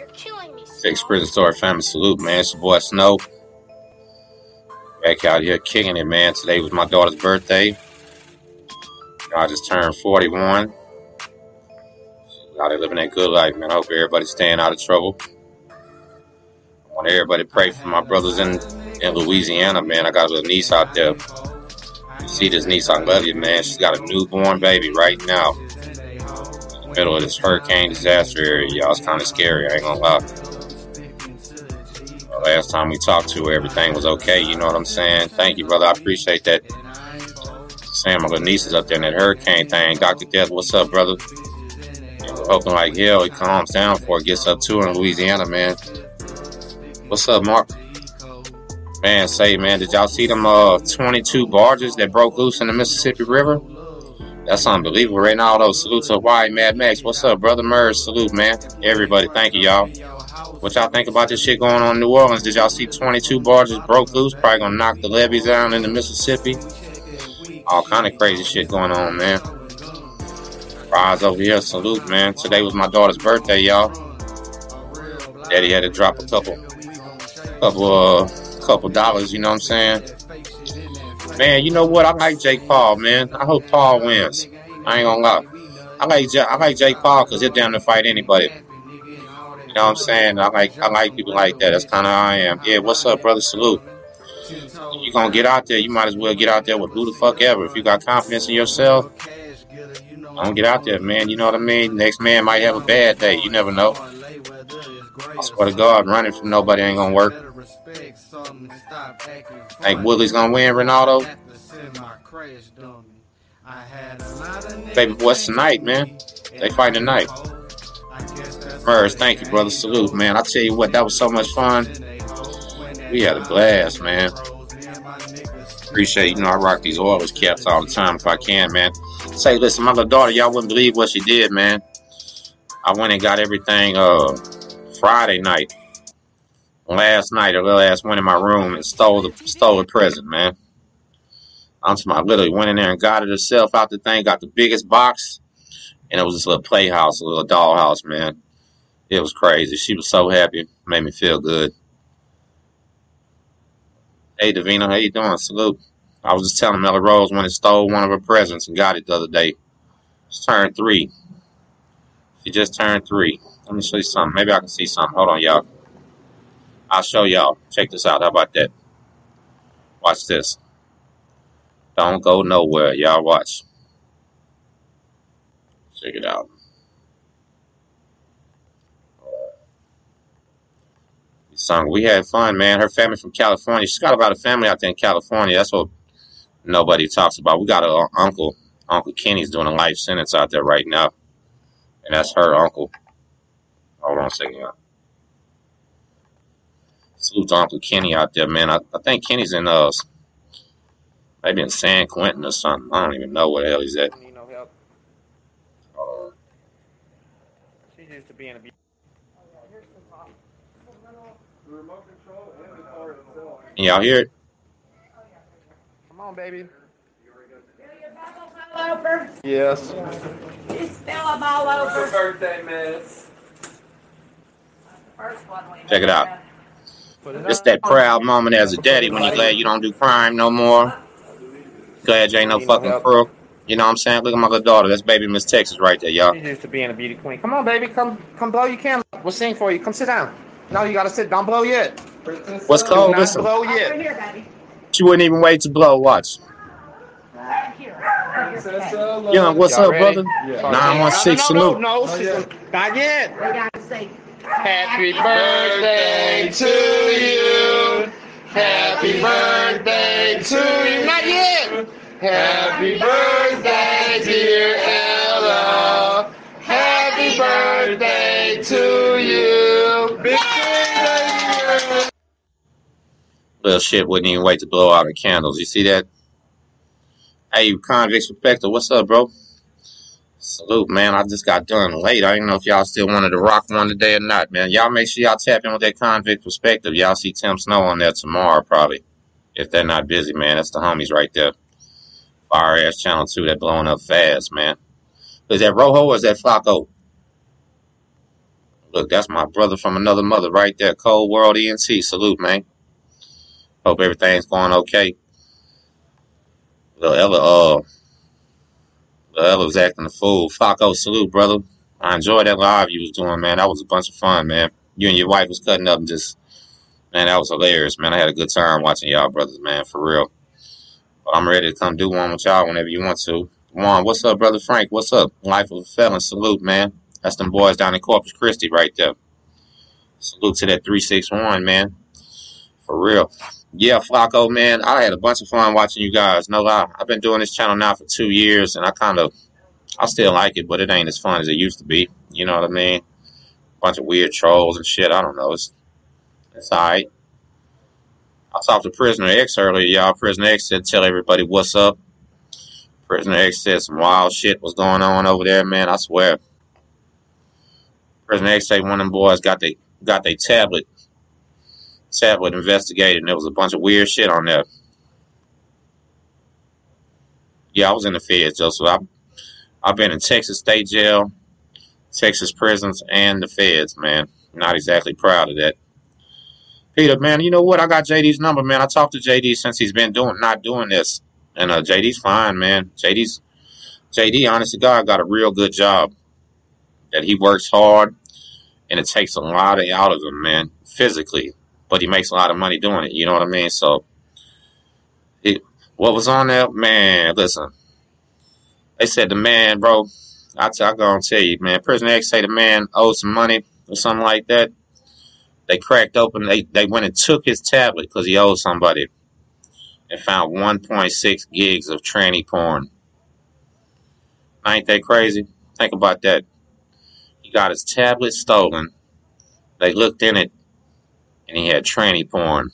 You're killing me. Fix Prison Story family salute, man. It's your boy Sno. Back out here kicking it, man. Today was my daughter's birthday. I just turned 41. Out there living that good life, man. I hope everybody's staying out of trouble. I want everybody to pray for my brothers in, in Louisiana, man. I got a little niece out there. You see this niece, I love you, man. She's got a newborn baby right now. Middle of this hurricane disaster area, y'all. It's kind of scary, I ain't gonna lie. Uh, Last time we talked to her, everything was okay. You know what I'm saying? Thank you, brother. I appreciate that. Sam, my niece is up there in that hurricane thing. Dr. Death, what's up, brother? We're hoping like hell he calms down before it gets up to her in Louisiana, man. What's up, Mark? Man, say, man, did y'all see them uh 22 barges that broke loose in the Mississippi River? That's unbelievable right now. Though, salute to Hawaii, Mad Max. What's up, brother Merge? Salute, man. Everybody, thank you, y'all. What y'all think about this shit going on in New Orleans? Did y'all see 22 barges broke loose? Probably gonna knock the levees down in the Mississippi. All kind of crazy shit going on, man. Rise over here, salute, man. Today was my daughter's birthday, y'all. Daddy had to drop a couple, couple, uh, couple dollars. You know what I'm saying? Man, you know what? I like Jake Paul, man. I hope Paul wins. I ain't gonna lie. I like I like Jake Paul because he'll down to fight anybody. You know what I'm saying? I like I like people like that. That's kind of how I am. Yeah, what's up, brother? Salute. You gonna get out there? You might as well get out there with who the fuck ever. If you got confidence in yourself, don't get out there, man. You know what I mean? Next man might have a bad day. You never know. I swear to God, running from nobody ain't gonna work. Think Woodley's gonna win, Ronaldo? Baby, what's tonight, man? They fight tonight. Murs, thank you, brother. Salute, man. I tell you what, that was so much fun. We had a blast, man. Appreciate, you know, I rock these Oilers caps all the time if I can, man. Say, listen, my little daughter, y'all wouldn't believe what she did, man. I went and got everything uh Friday night. Last night, a little ass went in my room and stole the stole the present, man. I'm my literally went in there and got it herself out the thing, got the biggest box, and it was this little playhouse, a little dollhouse, man. It was crazy. She was so happy, made me feel good. Hey, Davina, how you doing? Salute. I was just telling Mella Rose when it stole one of her presents and got it the other day. She turned three. She just turned three. Let me show you something. Maybe I can see something. Hold on, y'all. I'll show y'all. Check this out. How about that? Watch this. Don't go nowhere. Y'all watch. Check it out. Song. We had fun, man. Her family from California. She's got about a family out there in California. That's what nobody talks about. We got an uh, uncle. Uncle Kenny's doing a life sentence out there right now. And that's her uncle. Hold on a second. Y'all. Salute to Uncle Kenny out there, man. I, I think Kenny's in uh maybe in San Quentin or something. I don't even know where the hell he's at. Need no help. Uh, She's used to being a be- can y'all hear it? Come on, baby. all over. Yes. You spill them all over. birthday, miss. First one we Check it out. Put It's that proud moment as a daddy when you're glad you don't do crime no more. Glad you ain't no fucking help. crook. You know what I'm saying? Look at my little daughter. That's baby Miss Texas right there, y'all. She's used to being a beauty queen. Come on, baby. Come, come blow your candle. We'll sing for you. Come sit down. No, you gotta sit. Don't blow yet. What's Do cold? not Listen, blow yet. here, baby. she wouldn't even wait to blow. Watch. Right here. Right here. Young, what's Y'all up, ready? brother? Yeah. 916 no, no, salute. no, no, no. Not yet. We gotta say Happy birthday to you. Happy birthday to you. Not yet. Happy birthday, dear Ella. Happy birthday to you. Little shit wouldn't even wait to blow out her candles. You see that? Hey, convict inspector, what's up, bro? Salute, man. I just got done late. I didn't know if y'all still wanted to rock one today or not, man. Y'all make sure y'all tap in with that convict perspective. Y'all see Tim Sno on there tomorrow, probably. If they're not busy, man. That's the homies right there. Fire ass channel 2, that blowing up fast, man. Is that Rojo or is that Flacco? Look, that's my brother from another mother right there. Cold World ENT. Salute, man. Hope everything's going okay. Little Ella, uh, Little Ella was acting a fool. Flacco, oh, salute, brother. I enjoyed that live you was doing, man. That was a bunch of fun, man. You and your wife was cutting up and just, man, that was hilarious, man. I had a good time watching y'all brothers, man, for real. But I'm ready to come do one with y'all whenever you want to. Juan, what's up, brother Frank? What's up? Life of a felon, salute, man. That's them boys down in Corpus Christi right there. Salute to that 361, man. For real. Yeah, Flacco, man, I had a bunch of fun watching you guys. No lie. I've been doing this channel now for two years, and I kind of, I still like it, but it ain't as fun as it used to be. You know what I mean? Bunch of weird trolls and shit. I don't know. It's, it's alright. I talked to Prisoner X earlier, y'all. Prisoner X said, tell everybody what's up. Prisoner X said some wild shit was going on over there, man. I swear. Prisoner X said one of them boys got they got their tablet tablet investigated, and there was a bunch of weird shit on there. Yeah, I was in the feds, Joseph. I've, I've been in Texas State Jail, Texas prisons, and the feds, man. Not exactly proud of that. Peter, man, you know what? I got JD's number, man. I talked to JD since he's been doing not doing this, and uh, JD's fine, man. JD's JD, honest to God, got a real good job. That he works hard, and it takes a lot out of him, man, physically but he makes a lot of money doing it. You know what I mean? So, it, what was on there, man? Listen, they said the man, bro. I gonna tell you, man. Prison X say the man owed some money or something like that. They cracked open. They they went and took his tablet because he owed somebody, and found 1.6 gigs of tranny porn. Ain't that crazy? Think about that. He got his tablet stolen. They looked in it and he had tranny porn.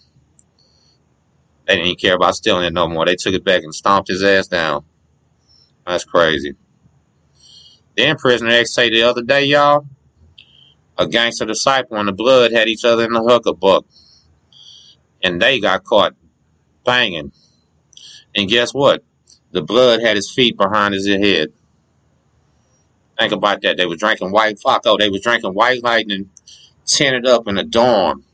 They didn't care about stealing it no more. They took it back and stomped his ass down. That's crazy. Then Prisoner X say the other day, y'all, a gangster disciple and the blood had each other in the hooker book. And they got caught banging. And guess what? The blood had his feet behind his head. Think about that. They were drinking white Flacco. Oh, they were drinking white lightning, tinted up in a dorm.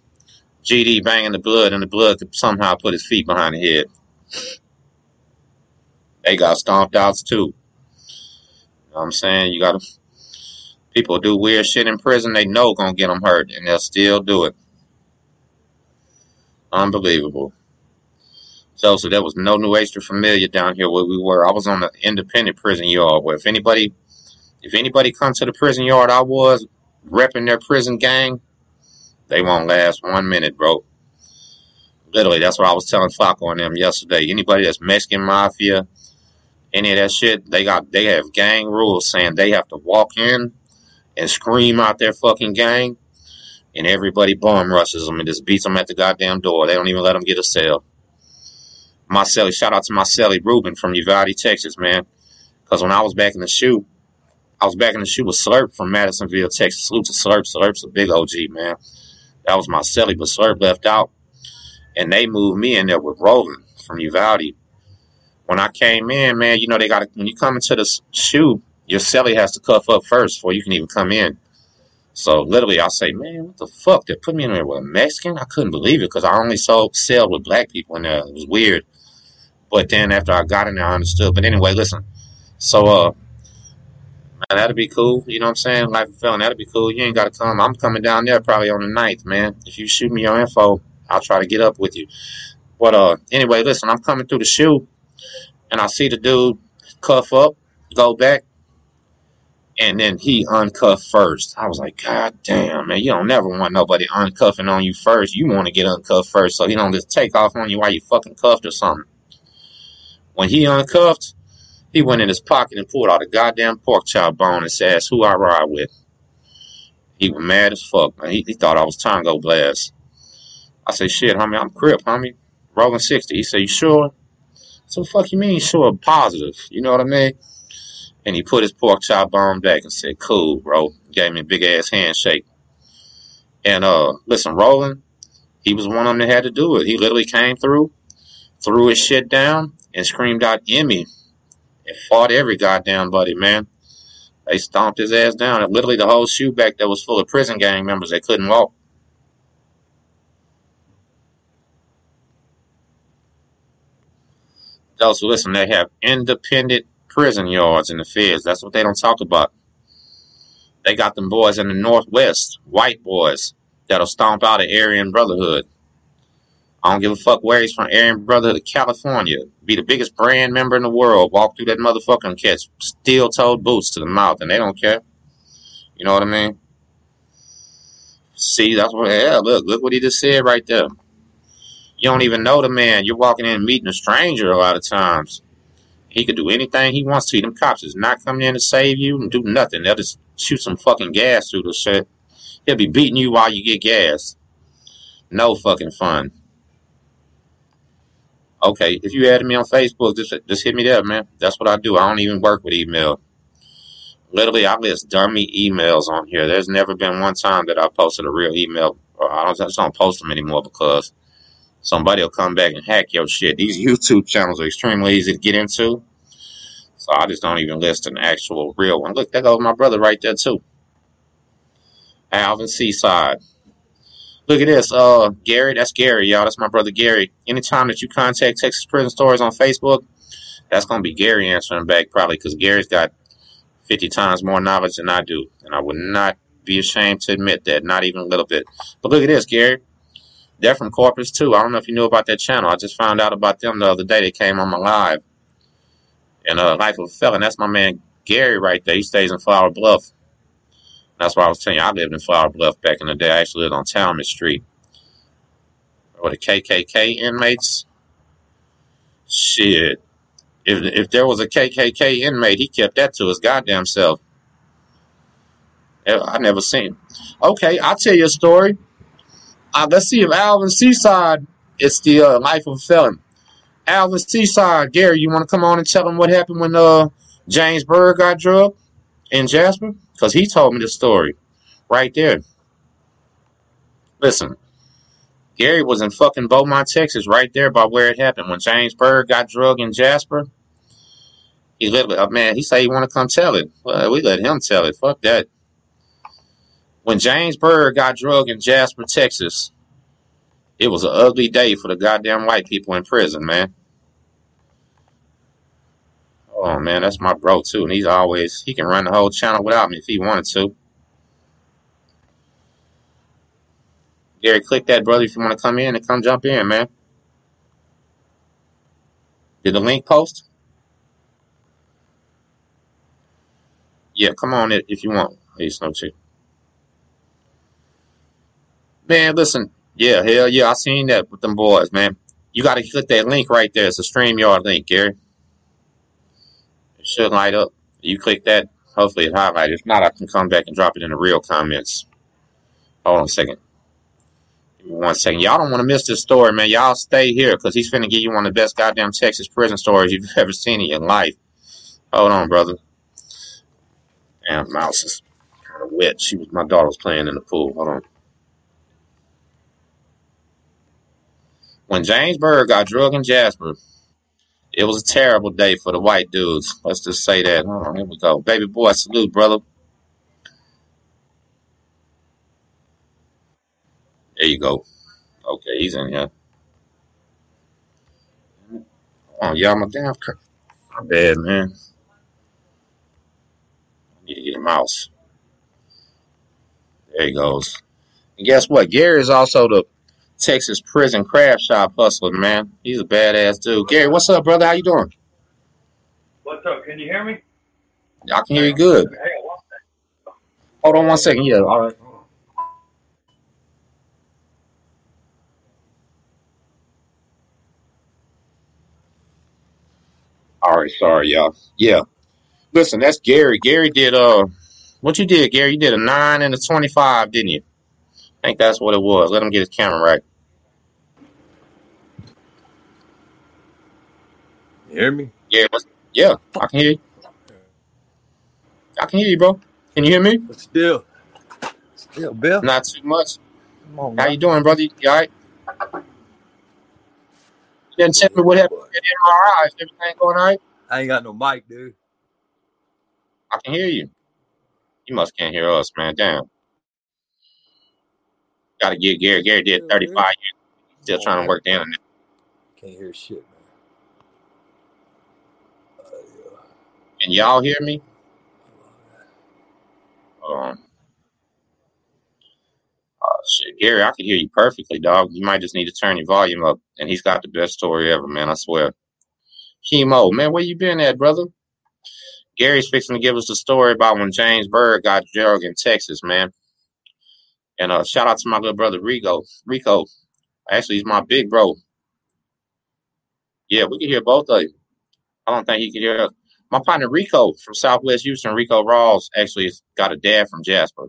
GD banging the blood, and the blood could somehow put his feet behind the head. They got stomped out too. You know what I'm saying? You gotta, people do weird shit in prison, they know gonna get them hurt, and they'll still do it. Unbelievable. So, so there was no Nuestra Familia down here where we were. I was on the independent prison yard where if anybody, if anybody comes to the prison yard I was, repping their prison gang, they won't last one minute, bro. Literally, that's what I was telling Flacco on them yesterday. Anybody that's Mexican mafia, any of that shit, they got they have gang rules saying they have to walk in and scream out their fucking gang, and everybody bomb rushes them and just beats them at the goddamn door. They don't even let them get a cell. Marcelli, shout out to Marcelli Rubin from Uvalde, Texas, man. Because when I was back in the shoe, I was back in the shoe with Slurp from Madisonville, Texas. Salute to Slurp. Slurp's a big OG, man. That was my celly, but Slurp left out. And they moved me in there with Roland from Uvalde. When I came in, man, you know, they got when you come into the shoe, your celly has to cuff up first before you can even come in. So literally, I say, man, what the fuck? They put me in there with a Mexican? I couldn't believe it because I only saw cell with black people in there. It was weird. But then after I got in there, I understood. But anyway, listen. So, uh, That'd be cool. You know what I'm saying? Life felon, that'd be cool. You ain't got to come. I'm coming down there probably on the 9th, man. If you shoot me your info, I'll try to get up with you. But uh, anyway, listen, I'm coming through the shoe, and I see the dude cuff up, go back, and then he uncuffed first. I was like, God damn, man, you don't never want nobody uncuffing on you first. You want to get uncuffed first, so he don't just take off on you while you fucking cuffed or something. When he uncuffed, he went in his pocket and pulled out a goddamn pork chop bone and said, who I ride with. He was mad as fuck, man. He, he thought I was Tango Blast. I said, shit, homie, I'm Crip, homie. Rolling 60. He said, you sure? So fuck you mean sure positive? You know what I mean? And he put his pork chop bone back and said, cool, bro. Gave me a big ass handshake. And uh, listen, Roland, he was one of them that had to do it. He literally came through, threw his shit down, and screamed out Eme and fought every goddamn buddy, man. They stomped his ass down. And literally the whole shoe back there was full of prison gang members. They couldn't walk. Those listen, they have independent prison yards in the feds. That's what they don't talk about. They got them boys in the Northwest, white boys, that'll stomp out an Aryan Brotherhood. I don't give a fuck where he's from, Aryan Brotherhood of California. Be the biggest brand member in the world. Walk through that motherfucking catch steel toed boots to the mouth, and they don't care. You know what I mean? See, that's what, yeah, look, look what he just said right there. You don't even know the man. You're walking in meeting a stranger a lot of times. He could do anything he wants to. Them cops is not coming in to save you and do nothing. They'll just shoot some fucking gas through the shit. He'll be beating you while you get gas. No fucking fun. Okay, if you added me on Facebook, just just hit me there, man. That's what I do. I don't even work with email. Literally, I list dummy emails on here. There's never been one time that I posted a real email. I don't, I just don't post them anymore because somebody will come back and hack your shit. These YouTube channels are extremely easy to get into. So I just don't even list an actual real one. Look, there goes my brother right there too. Alvin Seaside. Look at this. Uh Gary, that's Gary, y'all. That's my brother Gary. Anytime that you contact Texas Prison Stories on Facebook, that's gonna be Gary answering back probably because Gary's got 50 times more knowledge than I do. And I would not be ashamed to admit that, not even a little bit. But look at this, Gary. They're from Corpus too. I don't know if you knew about that channel. I just found out about them the other day. They came on my live. And uh, Life of a Felon, that's my man Gary right there. He stays in Flower Bluff. That's why I was telling you I lived in Flower Bluff back in the day. I actually lived on Talmadge Street. Or the KKK inmates. Shit. If if there was a KKK inmate, he kept that to his goddamn self. I never seen. Okay, I'll tell you a story. Uh, let's see if Alvin Seaside is the uh, life of a felon. Alvin Seaside, Gary, you want to come on and tell him what happened when uh, James Byrd got drugged in Jasper? Because he told me the story right there. Listen, Gary was in fucking Beaumont, Texas, right there by where it happened. When James Byrd got drugged in Jasper, he literally, oh uh, man, he said he want to come tell it. Well, we let him tell it. Fuck that. When James Byrd got drugged in Jasper, Texas, it was an ugly day for the goddamn white people in prison, man. Oh man, that's my bro too, and he's always he can run the whole channel without me if he wanted to. Gary, click that, brother, if you want to come in and come jump in, man. Did the link post? Yeah, come on it if you want. Hey, Snow Chick. Man, listen. Yeah, hell yeah, I seen that with them boys, man. You got to click that link right there. It's a StreamYard link, Gary. Should light up. You click that. Hopefully it highlighted. If not, I can come back and drop it in the real comments. Hold on a second. Give me one second. Y'all don't want to miss this story, man. Y'all stay here because he's finna give you one of the best goddamn Texas prison stories you've ever seen in your life. Hold on, brother. Damn, mouse is kind of wet. She was my daughter was playing in the pool. Hold on. When James Byrd got drugged in Jasper, it was a terrible day for the white dudes. Let's just say that. On, here we go. Baby boy, salute, brother. There you go. Okay, he's in here. Oh, y'all, my damn, my bad, man. I need to get a mouse. There he goes. And guess what? Gary is also the Texas prison craft shop hustler, man. He's a badass dude. Gary, what's up, brother? How you doing? What's up? Can you hear me? I can hear you good. Hang on one second. Hold on one second. Yeah, all right. All right, sorry, y'all. Yeah. Listen, that's Gary. Gary did uh what you did, Gary? You did a nine and a twenty-five, didn't you? I think that's what it was. Let him get his camera right. You hear me? Yeah, what's, yeah, I can hear you. I can hear you, bro. Can you hear me? But still, still, Bill. Not too much. Come on, How man. you doing, brother? You all right? You didn't tell me what happened Boy, with the MRI. Is everything going all right? I ain't got no mic, dude. I can hear you. You must can't hear us, man. Damn. Got to get Gary. Gary did 35 years. Still trying to work the internet. Can't hear shit, man. Uh, yeah. Can y'all hear me? Hold on. Oh shit, Gary, I can hear you perfectly, dog. You might just need to turn your volume up. And he's got the best story ever, man. I swear. Chemo, man, where you been at, brother? Gary's fixing to give us the story about when James Byrd got drug in Texas, man. And uh, shout out to my little brother Rico. Rico, actually, he's my big bro. Yeah, we can hear both of you. I don't think he can hear us. My partner Rico from Southwest Houston, Rico Rawls, actually got a dad from Jasper,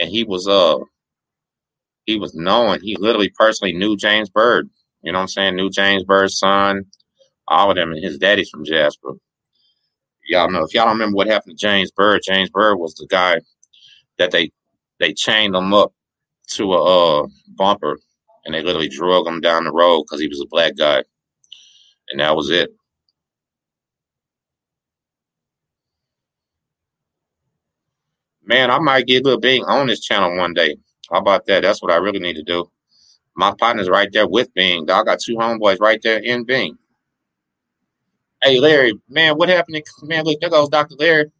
and he was uh he was known. He literally personally knew James Byrd. You know what I'm saying? Knew James Byrd's son, all of them, and his daddy's from Jasper. Y'all know if y'all don't remember what happened to James Byrd, James Byrd was the guy that they they chained him up to a uh, bumper and they literally drug him down the road because he was a black guy, and that was it. Man, I might get Lil Bing on this channel one day. How about that? That's what I really need to do. My partner's right there with Bing. I got two homeboys right there in Bing. Hey, Larry, man, what happened? To, man, look, there goes Dr. Larry.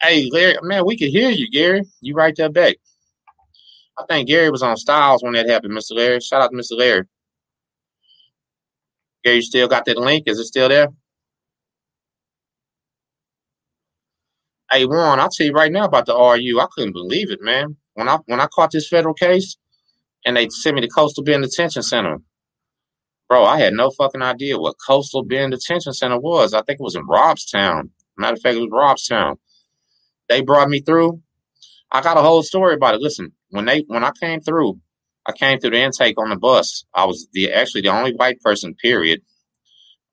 Hey, Larry, man, we can hear you, Gary. You right there back. I think Gary was on Stiles when that happened, Mr. Larry. Shout out to Mr. Larry. Gary, you still got that link? Is it still there? Hey, Juan, I'll tell you right now about the RU. I couldn't believe it, man. When I when I caught this federal case and they sent me to Coastal Bend Detention Center, bro, I had no fucking idea what Coastal Bend Detention Center was. I think it was in Robstown. Matter of fact, it was Robstown. They brought me through. I got a whole story about it. Listen, when they when I came through, I came through the intake on the bus. I was the actually the only white person, period.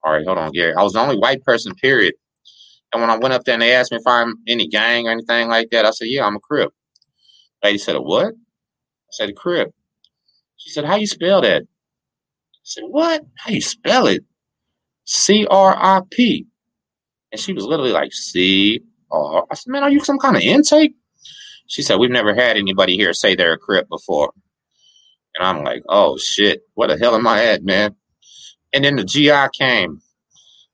All right, hold on, Gary. I was the only white person, period. And when I went up there and they asked me if I'm any gang or anything like that, I said, Yeah, I'm a crip. Lady said, A what? I said, A crip. She said, How you spell that? I said, What? How you spell it? C R I P. And she was literally like, C R. I said, Man, are you some kind of intake? She said, We've never had anybody here say they're a crip before. And I'm like, Oh shit, what the hell am I at, man? And then the GI came.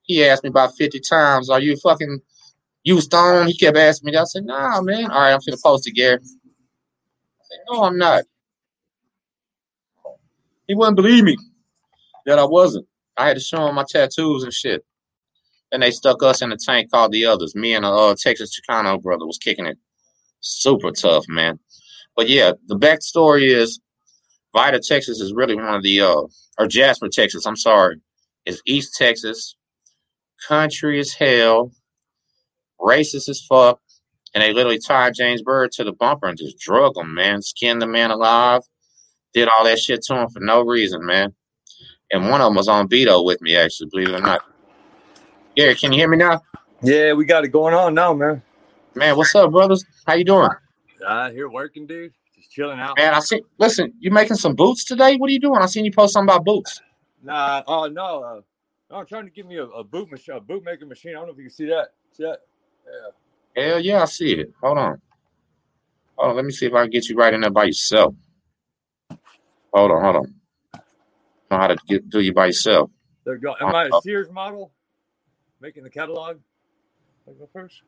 He asked me about 50 times, Are you fucking Houstone? He kept asking me that. I said, Nah, man. All right, I'm finna post it, Gary. I said, No, I'm not. He wouldn't believe me that I wasn't. I had to show him my tattoos and shit. And they stuck us in a tank called the others. Me and a uh, Texas Chicano brother was kicking it. Super tough, man. But yeah, the backstory is Vidor, Texas is really one of the uh or Jasper, Texas, I'm sorry, is East Texas, country as hell, racist as fuck, and they literally tied James Byrd to the bumper and just drug him, man, skinned the man alive, did all that shit to him for no reason, man. And one of them was on Beto with me, actually, believe it or not. Gary, can you hear me now? Yeah, we got it going on now, man. Man, what's up, brothers? How you doing? Uh, here working, dude. Just chilling out. Man, I see. Listen, you making some boots today? What are you doing? I seen you post something about boots. Nah, oh no, uh, no, I'm trying to give me a, a boot machine, a boot making machine. I don't know if you can see that. See that? Yeah. Hell yeah, I see it. Hold on. Hold on. Let me see if I can get you right in there by yourself. Hold on, hold on. Know how to get do you by yourself. There you go. Am uh, I a uh, Sears model? Making the catalog. I go first.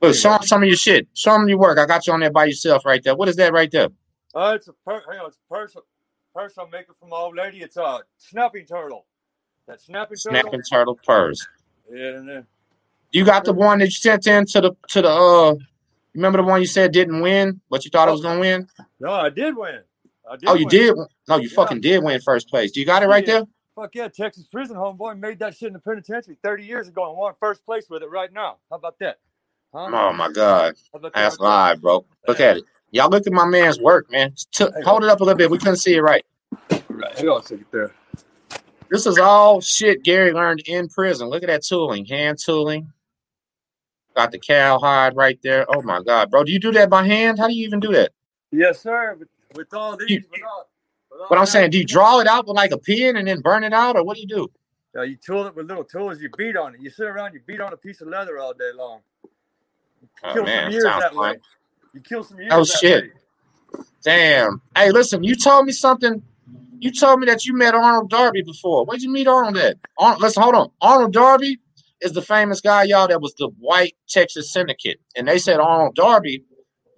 Look, show them some of your shit. Show them your work. I got you on there by yourself right there. What is that right there? Oh, it's a per- hang on, it's a purse, purse I'm making for my old lady. It's a snapping turtle. That snapping turtle. Snapping turtle purse. Yeah, and You got the one that you sent in to the to the uh remember the one you said didn't win, but you thought it was gonna win? no, I did win. I did Oh, you win. did? No, you Yeah. fucking did win first place. Do you got it right there? Fuck yeah, Texas prison homeboy made that shit in the penitentiary 30 years ago and won first place with it right now. How about that? Huh? Oh my god. That's live, bro. Look at it. Y'all look at my man's work, man. T- hold it up a little bit. We couldn't see it right. Right. Hang on a second there. This is all shit Gary learned in prison. Look at that tooling, hand tooling. Got the cowhide right there. Oh my god, bro. Do you do that by hand? How do you even do that? Yes, sir. With, with all these, You- with all, with all But I'm saying, do you draw it out with like a pen and then burn it out, or what do you do? Yeah, you tool it with little tools. You beat on it. You sit around, you beat on a piece of leather all day long. Oh Kill man, some years sounds that fun. way. You kill some years. Oh, shit. way. Damn. Hey, listen, you told me something. You told me that you met Arnold Darby before. Where'd you meet Arnold at? Arnold, listen, hold on. Arnold Darby is the famous guy, y'all, that was the white Texas syndicate. And they said Arnold Darby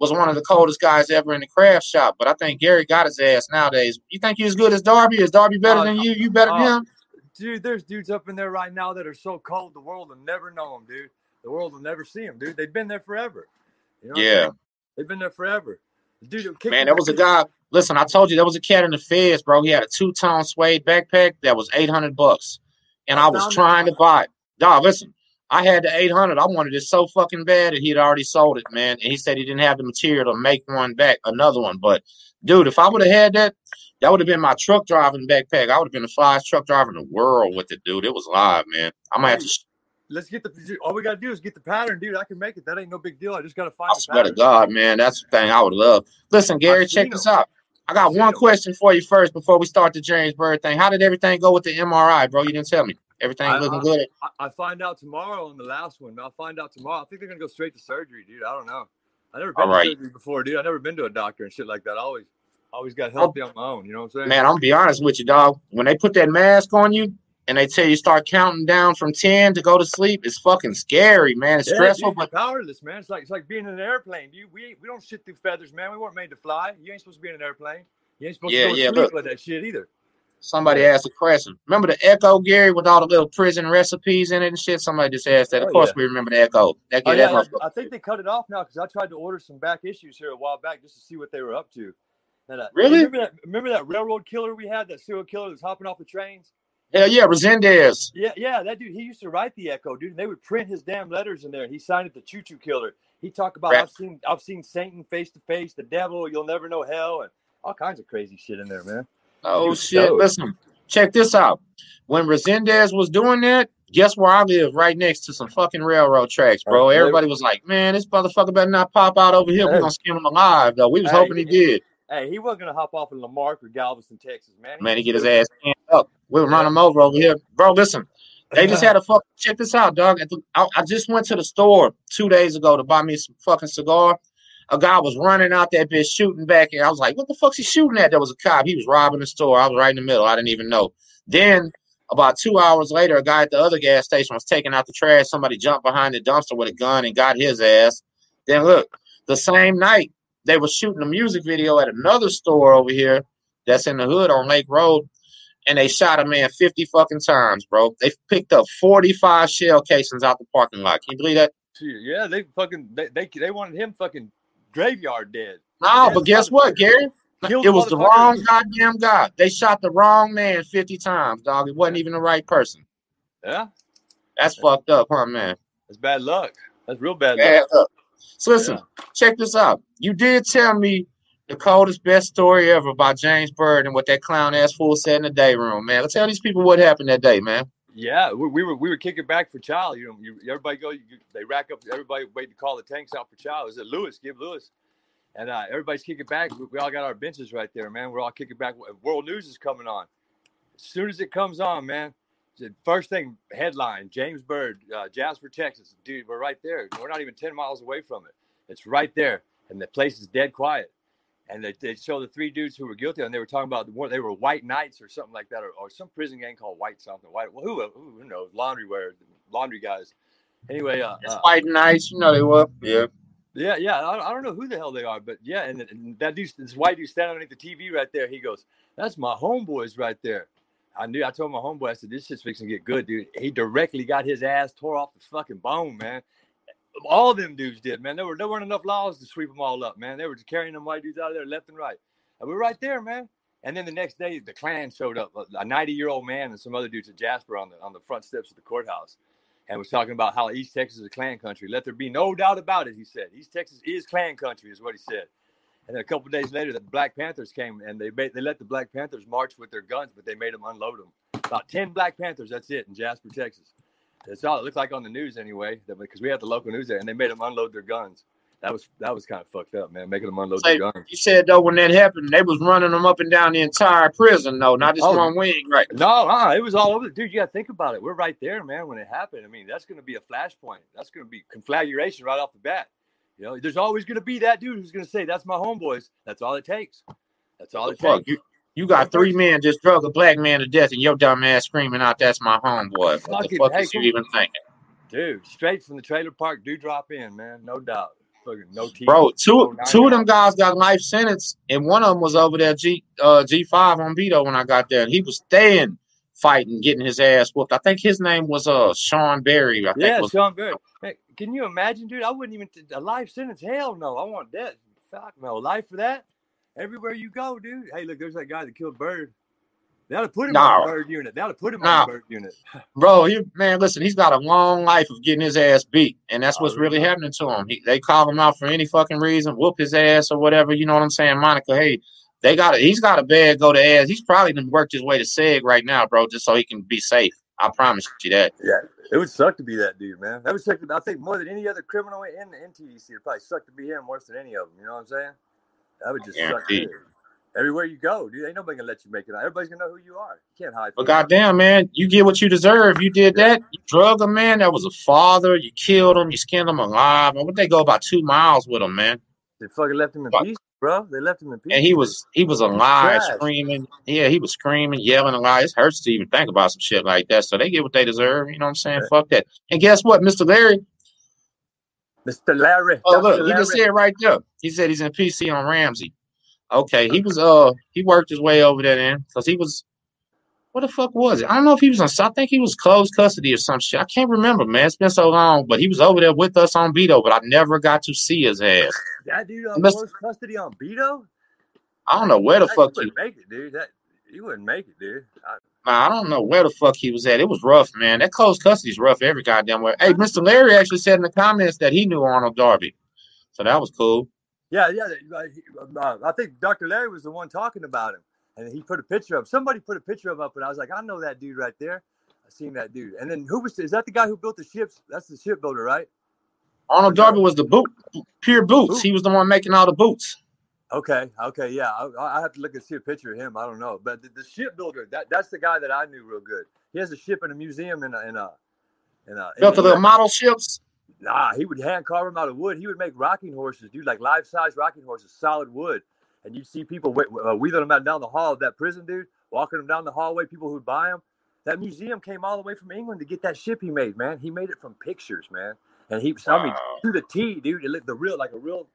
was one of the coldest guys ever in the craft shop. But I think Gary got his ass nowadays. You think he's as good as Darby? Is Darby better Uh, than you? You better than uh, him? Dude, there's dudes up in there right now that are so cold the world will never know them, dude. The world will never see them, dude. They've been there forever. You know what I'm Yeah. They've been there forever. Dude, Man, there was a guy. Listen, I told you there was a cat in the feds, bro. He had a two tone suede backpack that was eight hundred bucks, and I was trying to buy it. Dog, listen, I had the eight hundred. I wanted it so fucking bad, and he'd already sold it, man. And he said he didn't have the material to make one back, another one. But dude, if I would have had that, that would have been my truck driving backpack. I would have been the flyest truck driver in the world with it, dude. It was live, man. I might have to. Let's get the. All we gotta do is get the pattern, dude. I can make it. That ain't no big deal. I just gotta find I swear to. God, man, that's the thing I would love. Listen, Gary, I've check this out. I got one question for you first before we start the James Byrd thing. How did everything go with the MRI, bro? You didn't tell me. Everything I- looking I- good? I, I find out tomorrow on the last one. I'll find out tomorrow. I think they're gonna go straight to surgery, dude. I don't know. I never been All right. to surgery before, dude. I never been to a doctor and shit like that. I always, always got oh. healthy on my own. You know what I'm saying? Man, I'm gonna be honest with you, dog. When they put that mask on you and they tell you start counting down from ten to go to sleep, it's fucking scary, man. It's Yeah, stressful, dude, but powerless, man. It's like it's like being in an airplane. You we we don't shit through feathers, man. We weren't made to fly. You ain't supposed to be in an airplane. You ain't supposed Yeah, to go to yeah, sleep look. with that shit either. somebody asked a question. Remember the Echo, Gary, with all the little prison recipes in it and shit? Somebody just asked that. Oh, Of course, yeah. we remember the Echo. That, Oh, that I, I think they cut it off now because I tried to order some back issues here a while back just to see what they were up to. And, uh, Really? Remember that, remember that railroad killer we had, that serial killer that was hopping off the trains? Hell yeah, Resendez. Yeah, yeah, that dude. He used to write the Echo, dude, and they would print his damn letters in there. He signed it the Choo Choo Killer. He talked about. I've seen I've seen Satan face to face, the devil, you'll never know hell, and all kinds of crazy shit in there, man. Oh shit! Listen, check this out. When Resendez was doing that, guess where I live? Right next to some fucking railroad tracks, bro. Everybody was like, "Man, this motherfucker better not pop out over here. We're gonna skin him alive, though." We was Hey, hoping he did. Hey, he wasn't gonna hop off in La Marque or Galveston, Texas, man. Man, he get his ass up. We'll run him over over here, bro. Listen, they just had a fuck. Check this out, dog. At the- I, I just went to the store two days ago to buy me some fucking cigar. A guy was running out that bitch shooting back, and I was like, "What the fuck's he shooting at?" There was a cop. He was robbing the store. I was right in the middle. I didn't even know. Then about two hours later, a guy at the other gas station was taking out the trash. Somebody jumped behind the dumpster with a gun and got his ass. Then look, the same night they were shooting a music video at another store over here that's in the hood on Lake Road, and they shot a man 50 fucking times, bro. They picked up 45 shell casings out the parking lot. Can you believe that? Yeah, they fucking they, they they wanted him fucking graveyard dead. No, Yeah, but guess what, Gary? It was the wrong goddamn guy. They shot the wrong man 50 times, dog. It wasn't even the right person. Yeah, That's fucked up, huh, man? that's bad luck. That's real bad Bad luck. up. So listen, check this out. You did tell me the coldest, best story ever about James Byrd and what that clown ass fool said in the day room, man. Let's tell these people what happened that day, man. Yeah, we, we were we were kicking back for chow. You know, you, everybody go. You, they rack up. Everybody wait to call the tanks out for chow. Is it Lewis? Give Lewis. And uh, everybody's kicking back. We, we all got our benches right there, man. We're all kicking back. World News is coming on. As soon as it comes on, man. the First thing headline: James Bird, uh, Jasper, Texas. Dude, we're right there. We're not even ten miles away from it. It's right there, and the place is dead quiet. And they, they show the three dudes who were guilty, and they were talking about the, they were white knights or something like that, or, or some prison gang called White something. White, well, who, who, knows? Laundry wear, laundry guys. Anyway, uh, It's uh, white Knights, you know they were. Yeah. yeah, yeah. I, I don't know who the hell they are, but yeah. And, and that dude, this white dude standing underneath the TV right there, he goes, "That's my homeboys right there." I knew. I told my homeboy, I said, "This shit's fixing to get good, dude." He directly got his ass tore off the fucking bone, man. All them dudes did, man. There were there weren't enough laws to sweep them all up, man. They were just carrying them white dudes out of there left and right. And we're right there, man. And then the next day, the Klan showed up, a 90 year old man and some other dudes at Jasper on the on the front steps of the courthouse, and was talking about how East Texas is a Klan country. Let there be no doubt about it, he said. East Texas is Klan country, is what he said. And then a couple days later, the Black Panthers came and they made, they let the Black Panthers march with their guns, but they made them unload them. About 10 Black Panthers, that's it, in Jasper, Texas. That's all it looked like on the news anyway, that- because we had the local news there, and they made them unload their guns. That was that was kind of fucked up, man, making them unload their guns. you said though when that happened, they was running them up and down the entire prison, though, not just Oh. one wing, right? No, uh, it was all over. Dude, you got to think about it. We're right there, man, when it happened. I mean, that's going to be a flashpoint. That's going to be conflagration right off the bat. You know, there's always going to be that dude who's going to say, "That's my homeboys." That's all it takes. That's all it takes. you. You got three men just drug a black man to death, and your dumb ass screaming out, "That's my homeboy." What the fuck is you even thinking, Dude, straight from the trailer park, do drop in, man. No doubt. Fucking no TV. bro? Two no two of them guys got life sentence, and one of them was over there G uh G five on Beto when I got there, and he was staying fighting, getting his ass whooped. I think his name was uh Shawn Berry. I think Yeah, was Shawn Berry. Hey, can you imagine, dude? I wouldn't even t- a life sentence. Hell no. I want death. Fuck no. Life for that. Everywhere you go, dude. Hey, look, there's that guy that killed Byrd. They ought put him on the Byrd unit. To put him No. on the Byrd unit. bro. He man, listen, he's got a long life of getting his ass beat, and that's Oh, what's really really? happening to him. He, they call him out for any fucking reason, whoop his ass or whatever. You know what I'm saying, Monica? Hey, they got it. He's got a bad go to ass. He's probably done worked his way to Seg right now, bro, just so he can be safe. I promise you that. Yeah, it would suck to be that dude, man. That would suck. To, I think more than any other criminal in the NTDC, it probably suck to be him worse than any of them. You know what I'm saying? That would just suck. Everywhere you go, dude, ain't nobody gonna let you make it out. Everybody's gonna know who you are. You can't hide. But it. goddamn, man, you get what you deserve. You did that. You drug a man that was a father. You killed him. You skinned him alive. And what they go about two miles with him, man. They fucking left him in Fuck. peace, bro. They left him in peace. And he was he was alive, Trash. screaming. Yeah, he was screaming, yelling alive. It hurts to even think about some shit like that. So they get what they deserve. You know what I'm saying? Yeah. Fuck that. And guess what, Mr. Larry? Mr. Larry. Oh Dr. look, he just said right there. He said he's in PC on Ramsey. Okay, he was uh he worked his way over there then because he was what the fuck was it? I don't know if he was on I think he was closed custody or some shit. I can't remember, man. It's been so long, but he was over there with us on Beto, but I never got to see his ass. that dude on Mr. close custody on Beto. I don't know where the fuck you he make it, dude. That you wouldn't make it, dude. I, Nah, I don't know where the fuck he was at. It was rough, man. That close custody's rough every goddamn way. Hey, Mr. Larry actually said in the comments that he knew Arnold Darby. So that was cool. yeah, yeah. he- uh, I think Dr. Larry was the one talking about him, and he put a picture of somebody put a picture of up, and I was like, I know that dude right there. I seen that dude. And then who was is that the guy who built the ships? That's the shipbuilder, right? Arnold Darby was the boot pure boots. He was the one making all the boots. Okay, okay, yeah. I, I have to look and see a picture of him. I don't know, but the, the shipbuilder that that's the guy that I knew real good. He has a ship in a museum in a in a in a. in Built the model ships. Nah, he would hand carve them out of wood. He would make rocking horses, dude, like life size rocking horses, solid wood. And you'd see people whe- uh, wheeling them out down the hall of that prison, dude, walking them down the hallway. People who'd buy them. That museum came all the way from England to get that ship he made, man. He made it from pictures, man. And he, I mean, Wow. to the T, dude. It looked the real, like a real,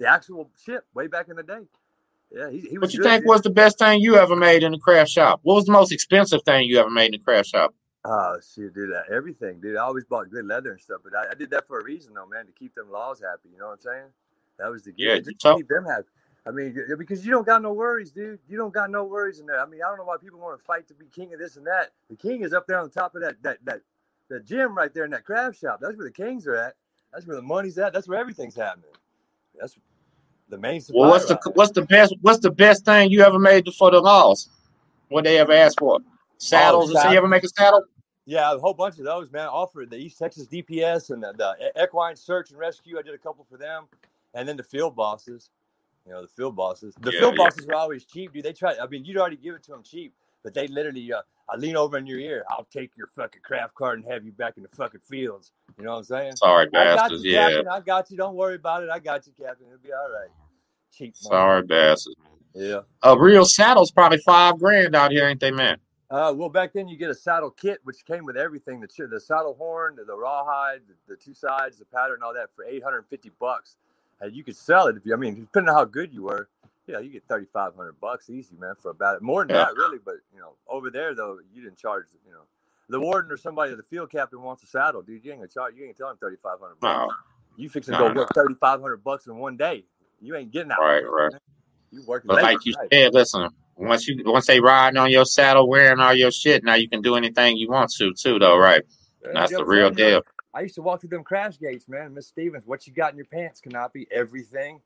the actual ship way back in the day. Yeah, he, he was. What you good, think was the best thing you ever made in the craft shop? What was the most expensive thing you ever made in the craft shop? Oh shit, dude! uh, Everything, dude. I always bought good leather and stuff, but I, I did that for a reason, though, man, to keep them laws happy. You know what I'm saying? That was the Yeah, just to keep them happy. I mean, because you don't got no worries, dude. You don't got no worries in there. I mean, I don't know why people want to fight to be king of this and that. The king is up there on the top of that that that that gym right there in that craft shop. That's where the kings are at. That's where the money's at. That's where everything's happening. That's the main. Supply Well, what's the what's the best what's the best thing you ever made for the laws? What they ever asked for? Saddles? saddle- you ever make a saddle? Yeah, a whole bunch of those, man. Offered the East Texas DPS and the, the Equine Search and Rescue. I did a couple for them, and then the field bosses. You know, the field bosses. The Yeah, field yeah. bosses are always cheap, dude. They try. I mean, you'd already give it to them cheap, but they literally, uh, I lean over in your ear. I'll take your fucking craft card and have you back in the fucking fields. You know what I'm saying? Sorry, I got bastards. you, Yeah. Captain. I got you. Don't worry about it. I got you, Captain. It'll be all right. Cheap. Sorry, bastards. Yeah. A real saddle's probably five grand out here, ain't they, man? Uh, well, back then you get a saddle kit, which came with everything: the ch- the saddle horn, the, the rawhide, the, the two sides, the pattern, all that for eight hundred and fifty bucks. And you could sell it if you, I mean, depending on how good you were, yeah, you get thirty five hundred bucks easy, man, for about it. More than Yeah. that, really. But over there though, you didn't charge. You know, the warden or somebody, the field captain wants a saddle, dude. You ain't gonna charge. You ain't gonna tell him thirty five hundred bucks. No. You fixing No, to go no. work thirty five hundred bucks in one day. You ain't getting that. Right, right. man. You working But like you night. said, listen, once you once they riding on your saddle, wearing all your shit, now you can do anything you want to too, though, right? Yeah, That's the know what I'm real saying? You know, deal. I used to walk through them crash gates, man. Miss Stevens, what you got in your pants, Canoppy? Everything.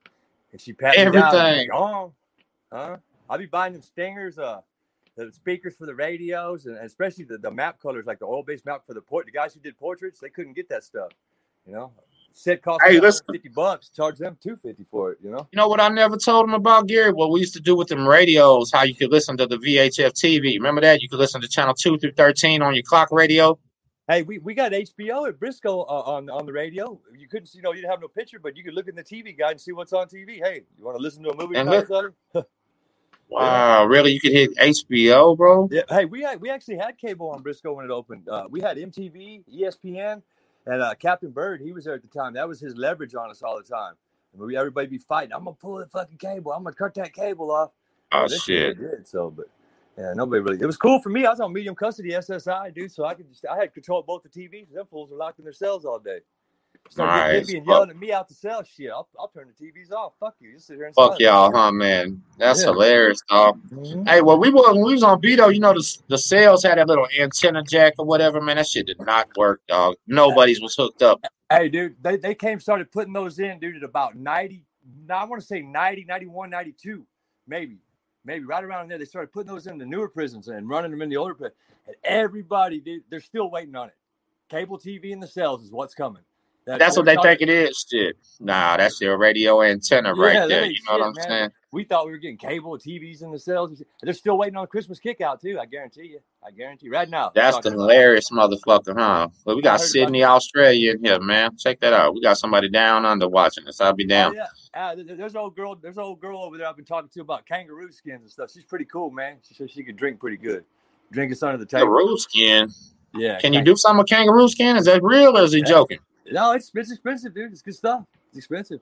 And she pat me down. Everything. Gone. Huh? I'll be buying them stingers, uh, the speakers for the radios, and especially the, the map colors, like the oil-based map for the port. The guys who did portraits, they couldn't get that stuff. You know, set cost Hey, me listen. 150 bucks, charge them 250 for it. You know. You know what I never told them about, Gary? What we used to do with them radios, how you could listen to the VHF TV. Remember that? You could listen to channel 2 through 13 on your clock radio. Hey, we, we got HBO at Briscoe uh, on on the radio. You couldn't, you know, you didn't have no picture, but you could look in the TV guide and see what's on TV. Hey, you want to listen to a movie And look- Sonny? Wow, really? You could hit HBO, bro? Yeah. Hey, we had, we actually had cable on Briscoe when it opened. Uh, we had MTV, ESPN, and uh, Captain Bird. He was there at the time. That was his leverage on us all the time. And we everybody be fighting. I'm gonna pull the fucking cable. I'm gonna cut that cable off. Oh shit. Did, so, but yeah, nobody really. It was cool for me. I was on medium custody SSI, dude. So I could just I had control of both the TVs. Them fools were locked in their cells all day. Started getting Nice. hippie and Fuck. yelling at me out the cell. Shit, I'll, I'll turn the TVs off. Fuck you. Just sit here and Fuck y'all, huh, man? That's Yeah. hilarious, dog. Mhm. Hey, well, we were when we was on Beto, you know, the the cells had that little antenna jack or whatever, man. That shit did not work, dog. Nobody's was hooked up. Hey, dude, they, they came started putting those in, dude, at about 90. Now I want to say 90, 91, 92, maybe, maybe right around there. They started putting those in the newer prisons and running them in the older prisons. And everybody, dude, they're still waiting on it. Cable TV in the cells is what's coming. That That's what they think it is. Shit. Nah, that's your radio antenna right Yeah, that there. You know what I'm man. saying? We thought we were getting cable TVs in the cells. They're still waiting on Christmas kick out, too. I guarantee you. I guarantee you. Right now. That's the hilarious motherfucker, huh? Well, we got Sydney, Australia in here, man. Check that out. We got somebody down under watching us. I'll be Oh, down. yeah. Uh, there- there's an old girl. There's an old girl over there I've been talking to about kangaroo skins and stuff. She's pretty cool, man. She says she can drink pretty good. Drink us under the table. Kangaroo skin. Yeah. Can you do something with kangaroo skin? Is that real or is he Yeah. joking? No, it's it's expensive, dude. It's good stuff. It's expensive.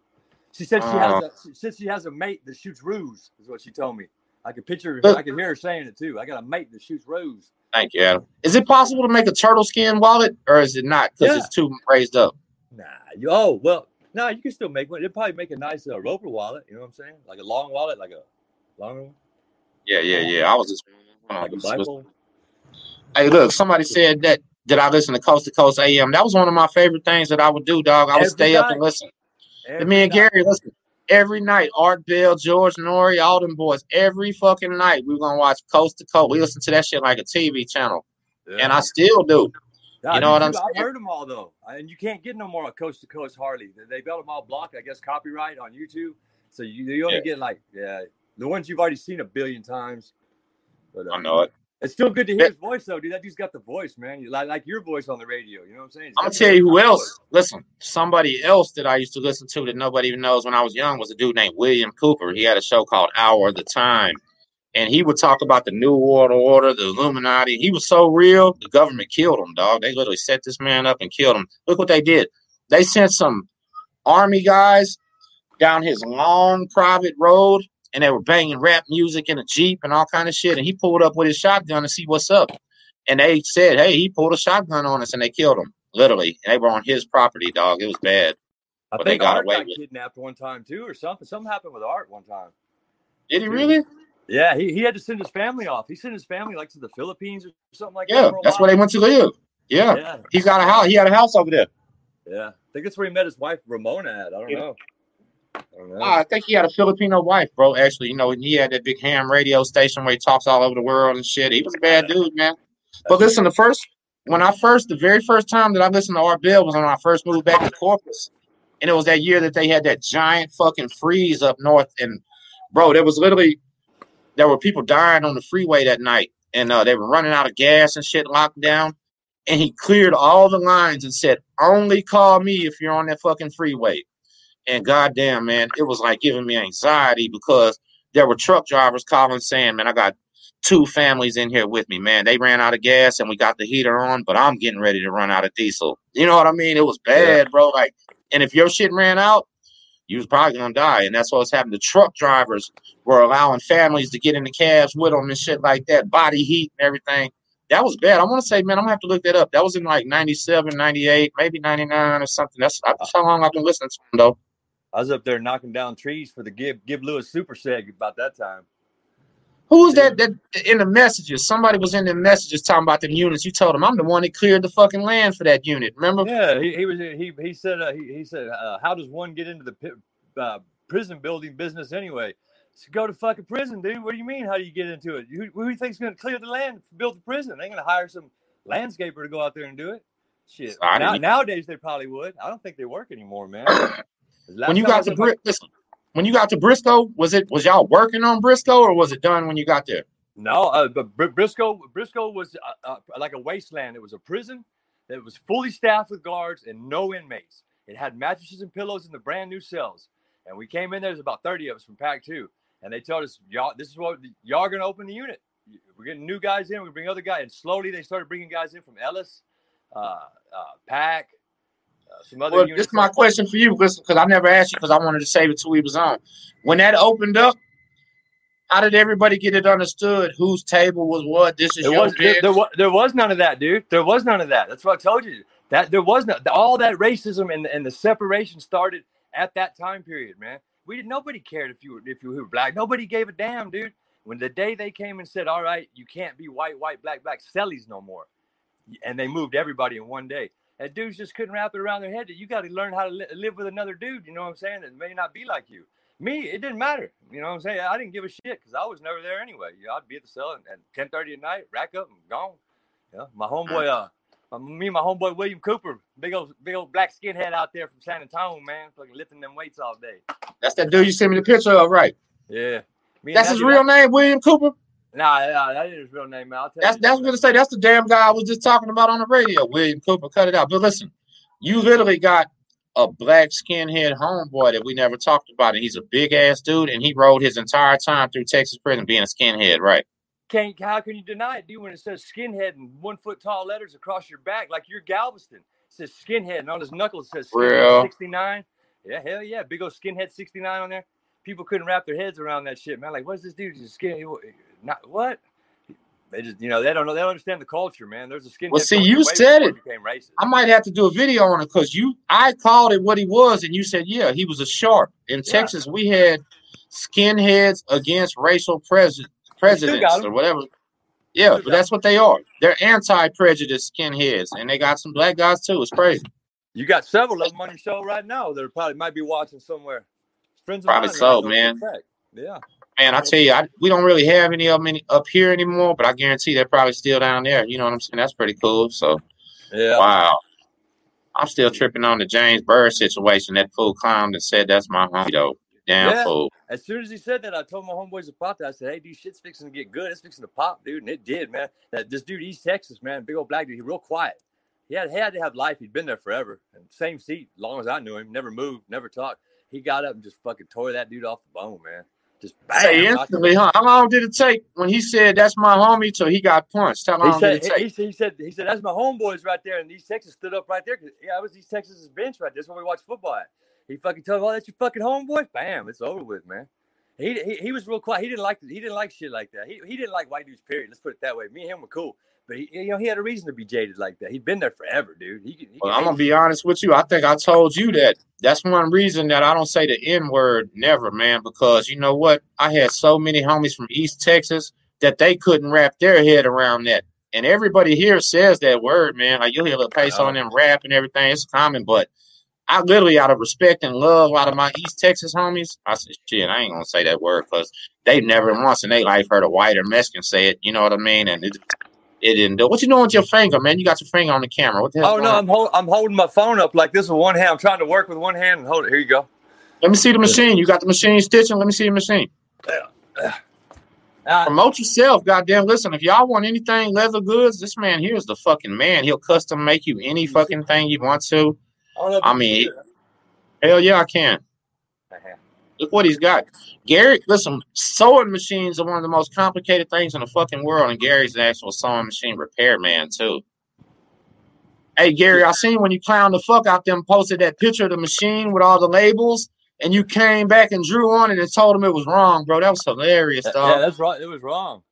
She said she Uh. has a she said she has a mate that shoots ruse. Is what she told me. I could picture. I could hear her saying it too. I got a mate that shoots ruse. Thank you, Adam. Is it possible to make a turtle skin wallet or is it not because Yeah. it's too raised up? Nah. You, oh well. No, you can still make one. It'd probably make a nice uh, roper wallet. You know what I'm saying? Like a long wallet, like a longer one, Yeah, yeah, yeah. I was just. like a let's- let's- blindfold. Hey, look, somebody said that did I listen to Coast to Coast AM? That was one of my favorite things that I would do, dog. I would Every stay up and listen. Every me and night. Gary, listen, every night, Art Bell, George Noory, all them boys, every fucking night, we were gonna watch Coast to Coast. We listen to that shit like a TV channel. And I still do. Yeah, You I know what I'm too. I've heard them all though, and you can't get no more on Coast to Coast Harley. They- They got them all blocked, I guess, copyright on YouTube. So you, you only Yeah. get like yeah, the ones you've already seen a billion times. But uh, I know it. It's still good to hear his voice though, dude. That dude's got the voice, man. You like like your voice on the radio. You know what I'm saying? I'm gonna tell you who else. Listen, somebody else that I used to listen to that nobody even knows when I was young was a dude named William Cooper. He had a show called Hour of the Time. And he would talk about the New World Order, the Illuminati. He was so real, the government killed him, dog. They literally set this man up and killed him. Look what they did. They sent some army guys down his long private road, and they were banging rap music in a Jeep and all kind of shit. And he pulled up with his shotgun to see what's up. And they said, hey, he pulled a shotgun on us, and they killed him. Literally. And they were on his property, dog. It was bad. I But they got Art away got with it. kidnapped one time too, or something. Something happened with Art one time. Did he really? Yeah, he, he had to send his family off. He sent his family like to the Philippines or something like that. Yeah, that's where they went to live. Yeah. Yeah, He's got a house. He had a house over there. yeah. I think that's where he met his wife Ramona at. I don't Yeah. know. I don't know. Ah, I think he had a Filipino wife, bro. Actually, you know, and he had that big ham radio station where he talks all over the world and shit. He was a bad dude, man. But listen, the first when I first, the very first time that I listened to Art Bell was when I first moved back to Corpus, and it was that year that they had that giant fucking freeze up north, and bro, there was literally there were people dying on the freeway that night, and uh, they were running out of gas and shit, locked down. And he cleared all the lines and said, "Only call me if you're on that fucking freeway." And goddamn, man, it was like giving me anxiety because there were truck drivers calling saying, "Man, I got two families in here with me, man. They ran out of gas and we got the heater on, but I'm getting ready to run out of diesel." You know what I mean? It was bad, bro. Like, and if your shit ran out, you was probably gonna die. And that's what's happening. The truck drivers were allowing families to get in the cabs with them and shit like that, body heat and everything. That was bad. I want to say, man, I'm gonna have to look that up. That was in like 97, 98, maybe 99 or something. That's, that's uh, how long I've been listening to him, though. I was up there knocking down trees for the Give Gib Lewis Super Seg about that time. Who's that, that in the messages? Somebody was in the messages talking about the units. You told him I'm the one that cleared the fucking land for that unit. Remember? Yeah, he, he was he he said uh, he, he said uh, how does one get into the uh, prison building business anyway? So go to fucking prison, dude. What do you mean? How do you get into it? Who, who do you think's going to clear the land, build the prison? They ain't going to hire some landscaper to go out there and do it. Shit. I Now, nowadays they probably would. I don't think they work anymore, man. When you got to was in my- Bri- listen, when you got to Briscoe, was it was y'all working on Briscoe or was it done when you got there? No, uh, but Br- Briscoe Briscoe was uh, uh, like a wasteland. It was a prison, that was fully staffed with guards and no inmates. It had mattresses and pillows in the brand new cells. And we came in there, there's about 30 of us from Pack 2. And they told us, y'all, this is what y'all are going to open the unit. We're getting new guys in, we bring other guys. And slowly they started bringing guys in from Ellis, uh, uh, Pack, Uh, some other Well, units. this is my question for you, because I never asked you because I wanted to save it till we was on. When that opened up, how did everybody get it understood whose table was what? This is There your was, there, there, was, there was none of that, dude. There was none of that. That's what I told you. That there was no all that racism and, and the separation started at that time period, man. We did nobody cared if you were if you were black. Nobody gave a damn, dude. When the day they came and said, "All right, you can't be white, white, black, black, Sellies no more," and they moved everybody in one day. And dudes just couldn't wrap it around their head that you got to learn how to li- live with another dude. You know what I'm saying? That may not be like you. Me, it didn't matter. You know what I'm saying? I didn't give a shit because I was never there anyway. You know, I'd be at the cell at 10:30 at night, rack up and gone. Yeah, my homeboy, uh, uh, me and my homeboy William Cooper, big old, big old black skinhead out there from San Antonio, man, fucking lifting them weights all day. That's that dude you sent me the picture of, right? Yeah, That's his real name, William Cooper. Nah, nah, that is his real name, man. I'll tell That's that's what I'm gonna say. That's the damn guy I was just talking about on the radio. William Cooper, cut it out. But listen, you literally got a black skinhead homeboy that we never talked about, and he's a big ass dude, and he rode his entire time through Texas prison being a skinhead, right? Can't, how can you deny it, dude? When it says skinhead in one foot tall letters across your back, like you're Galveston, it says skinhead, and on his knuckles it says 69. Yeah, hell yeah, big old skinhead 69 on there. People couldn't wrap their heads around that shit, man. Like, what's this dude? Just skin, not what? They just, you know, they don't know. They don't understand the culture, man. There's a skin. Well, see, you said it. Became racist. I might have to do a video on it because you, I called it what he was, and you said, yeah, he was a sharp. In Yeah. Texas, we had skinheads against racial pres- presidents or whatever. Yeah, but that's what they are. They're anti-prejudice skinheads, and they got some black guys too. It's crazy. You got several of them on your show right now They're probably might be watching somewhere. Friends of Probably so, I know for a man. Yeah. Man, I tell you, I, we don't really have any of them any, up here anymore, but I guarantee they're probably still down there. You know what I'm saying? That's pretty cool. So, Yeah. wow. I'm still tripping on the James Byrd situation. That fool climbed and said that's my homie, though. Damn Yeah. fool. As soon as he said that, I told my homeboys about that. I said, "Hey, dude, shit's fixing to get good. It's fixing to pop, dude." And it did, man. That this dude, East Texas, man, big old black dude. He real quiet. He had, he had to have life. He'd been there forever. And same seat, long as I knew him. Never moved, never talked. He got up and just fucking tore that dude off the bone, man. Just Hey, bam. instantly, huh? How long did it take when he said that's my homie till he got punched? How He long said, did it take? he, he said, he said, that's my homeboys right there. And East Texas stood up right there. yeah, it was East Texas's bench right there. That's where we watch football at. He fucking told him, oh, that's your fucking homeboy. Bam, it's over with, man. He, he, he was real quiet. He didn't like he didn't like shit like that. He, he didn't like white dudes. Period. Let's put it that way. Me and him were cool, but he, you know he had a reason to be jaded like that. He'd been there forever, dude. He, he Well, I'm gonna be honest with you. I think I told you that. That's one reason that I don't say the N word never, man. Because you know what? I had so many homies from East Texas that they couldn't wrap their head around that. And everybody here says that word, man. Like you'll hear little peso on them rap and everything. It's common, but I literally, out of respect and love, out of my East Texas homies, I said, shit, I ain't gonna say that word because they've never once in their life heard a white or Mexican say it. You know what I mean? And it, it didn't do. What you doing with your finger, man? You got your finger on the camera. What the hell? Oh no, I'm hold, I'm holding my phone up like this with one hand. I'm trying to work with one hand and hold it. Here you go. Let me see the machine. You got the machine stitching. Let me see the machine. Uh, Promote yourself, goddamn. Listen, if y'all want anything leather goods, this man here is the fucking man. He'll custom make you any fucking thing you want to. I don't know if I mean, Hell yeah, I can. it. Look what he's got. Gary, listen, sewing machines are one of the most complicated things in the fucking world, and Gary's an actual sewing machine repair man too. Hey Gary, I seen when you clowned the fuck out them, posted that picture of the machine with all the labels, and you came back and drew on it and told him it was wrong, bro. That was hilarious, Yeah, dog. yeah, that's right. It was wrong.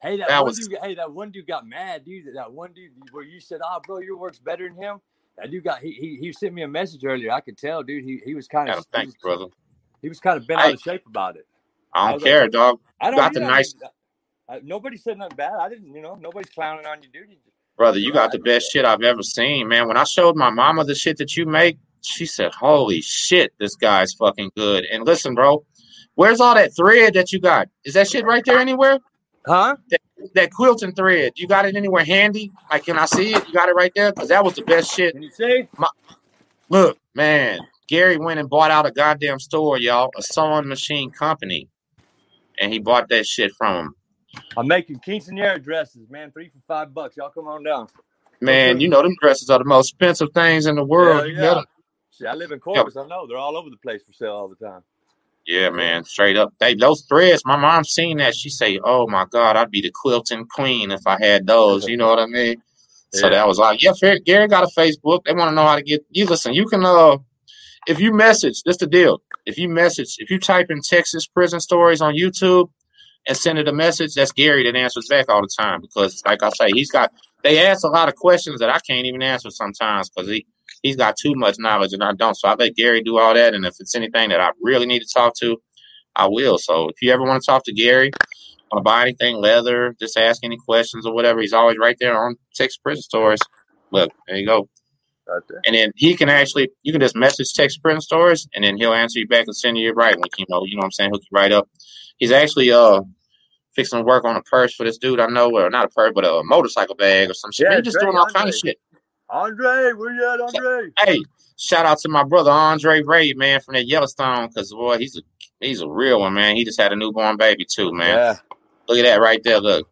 Hey, that, That one was- dude. Hey, that one dude got mad, dude. That one dude where you said, "Oh, bro, your work's better than him." That dude got he he, he sent me a message earlier. I could tell, dude. He he was kind of thank you, brother. He was kind of bent Hey. out of shape about it. I I don't was care, like- dog. I don't got the. I nice- I- nobody said nothing bad. I didn't, you know, nobody's clowning on you, dude. Brother, you got the best shit I've ever seen, man. When I showed my mama the shit that you make, she said, Holy shit, this guy's fucking good. And listen, bro, where's all that thread that you got? Is that shit right there anywhere? Huh? That quilting thread, you got it anywhere handy? Like, can I see it? You got it right there? Because that was the best shit. Can you see? Look, man, Gary went and bought out a goddamn store, y'all, a sewing machine company. And he bought that shit from him. I'm making quinceanera dresses, man. Three for five bucks. Y'all come on down. Man, you know them dresses are the most expensive things in the world. Hell You yeah. See, I live in Corpus. I know they're all over the place for sale all the time. Yeah, man, straight up. They those threads. My mom seen that. She say, "Oh my God, I'd be the quilting queen if I had those." You know what I mean? So that was like, yeah. Gary got a Facebook. They want to know how to get you. Listen, you can uh, if you message, that's the deal. If you message, if you type in Texas prison stories on YouTube and send it a message, that's Gary that answers back all the time because, like I say, he's got. They ask a lot of questions that I can't even answer sometimes because he he's got too much knowledge and I don't. So I let Gary do all that. And if it's anything that I really need to talk to, I will. So if you ever want to talk to Gary, want to buy anything leather, just ask any questions or whatever, he's always right there on Texas Prison Stories. Look, there you go. And then he can actually, you can just message text print Stories, and then he'll answer you back and send you your right link. You know, you know what I'm saying? Hook you right up. He's actually uh fixing work on a purse for this dude I know, or not a purse, but a motorcycle bag or some shit. Yeah, He's just doing all kind of shit. Andre, where you at, Andre? Hey, shout out to my brother Andre Ray, man, from that Yellowstone, because boy, he's a he's a real one, man. He just had a newborn baby too, man. Yeah. Look at that right there. Look.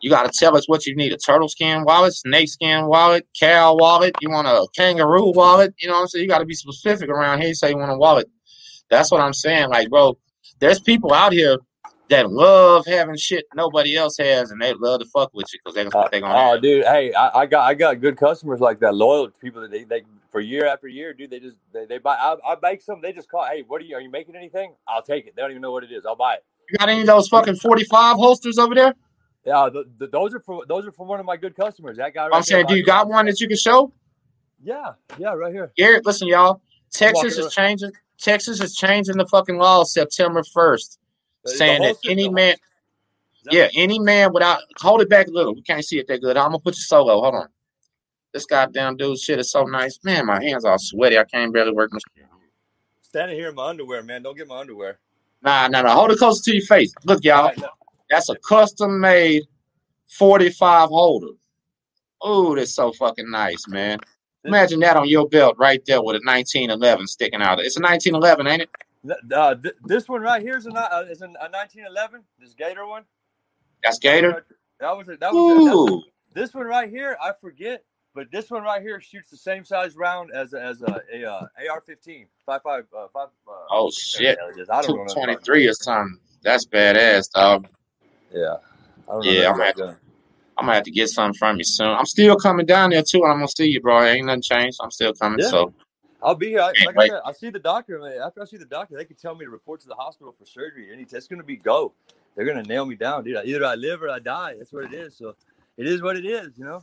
You got to tell us what you need a turtle skin wallet, snake skin wallet, cow wallet. You want a kangaroo wallet. You know what I'm saying? You got to be specific around here. You say you want a wallet. That's what I'm saying. Like, bro, there's people out here that love having shit nobody else has, and they love to fuck with you because they're Uh, gonna gonna. oh, dude, hey, I, I got I got good customers like that, loyal people that they, they for year after year, dude. They just they, they buy. I, I make some. They just call. Hey, what are you? Are you making anything? I'll take it. They don't even know what it is. I'll buy it. you got any of those fucking 45 holsters over there? Yeah, th th those are for those are for one of my good customers. That guy. Right I'm saying, do you got one that you can show? Yeah, yeah, right here. Garrett, listen, y'all. Texas is changing. Texas is changing the fucking law September 1st, The- the saying that any man, that- yeah, any man without hold it back a little. We can't see it that good. I'm gonna put you solo. Hold on. This goddamn dude shit is so nice. Man, my hands are sweaty. I can't barely work my Standing here in my underwear, man. Don't get my underwear. Nah, nah, nah. Hold it closer to your face. Look, y'all. All right, no, That's a custom made 45 holder. Oh, that's so fucking nice, man. Imagine that on your belt right there with a 1911 sticking out. It's a 1911, ain't it? uh, th- this one right here is a, uh, is a, a 1911. This Gator one. That's Gator. That was a, that was a, that's a- Ooh. This one right here, I forget, but this one right here shoots the same size round as a, as a, a uh, AR-15, five five uh, five. Uh, Oh shit. whatever the hell it is. I don't know. 223 or something. That's badass, dog. Yeah. I don't know yeah, I'm gun. I'm gonna have to get something from you soon. I'm still coming down there too, I'm gonna see you, bro. Ain't nothing changed. I'm still coming. Yeah. So I'll be here. I, like I said, I see the doctor. man. After I see the doctor, they can tell me to report to the hospital for surgery. Any test going to be go. They're to nail me down, dude. Either I live or I die. That's what it is. So it is what it is, you know.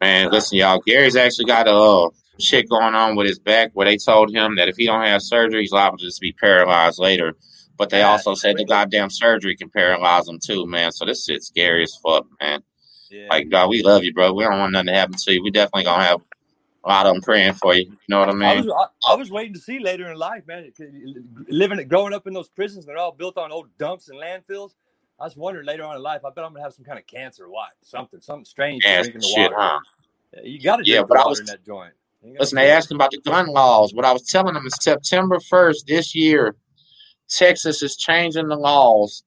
man, listen, y'all. Gary's actually got a uh, shit going on with his back where they told him that if he don't have surgery, he's liable to just be paralyzed later. But they Yeah. also said the goddamn surgery can paralyze them too, man. So this shit's scary as fuck, man. Yeah. Like, God, we love you, bro. We don't want nothing to happen to you. We definitely gonna have a lot of them praying for you. You know what I I mean? was I, I was waiting to see later in life, man. Living, growing up in those prisons, they're all built on old dumps and landfills. I was wondering later on in life. I bet I'm gonna have some kind of cancer. or What? Something, something strange. Yeah, drinking the shit, water. huh? You got to Yeah, drink but the I was- in that joint. Listen, they asked him about the gun laws. What I was telling them is September 1st this year, Texas is changing the laws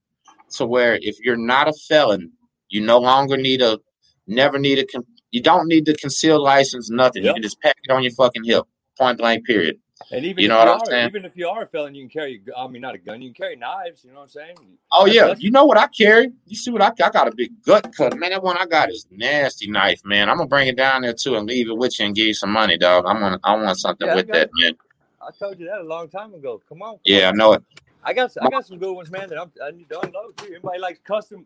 to where if you're not a felon, you no longer need a, never need a, you don't need the concealed license, nothing. You can just pack it on your fucking hip, point blank, period. And even You if know you what I'm are, saying? even if you are a felon, you can carry. I mean, not a gun. You can carry knives. You know what I'm saying? Oh That's- yeah, that's- you know what I carry? You see what I I got a big gut cut, man. That one I got is nasty knife, man. I'm gonna bring it down there too and leave it with you and give you some money, dog. I'm gonna I want something Yeah, with that, man. I told you that a long time ago. Come on. Yeah, I know it. I got I got some good ones, man. That I'm, I need to unload too. Anybody likes custom,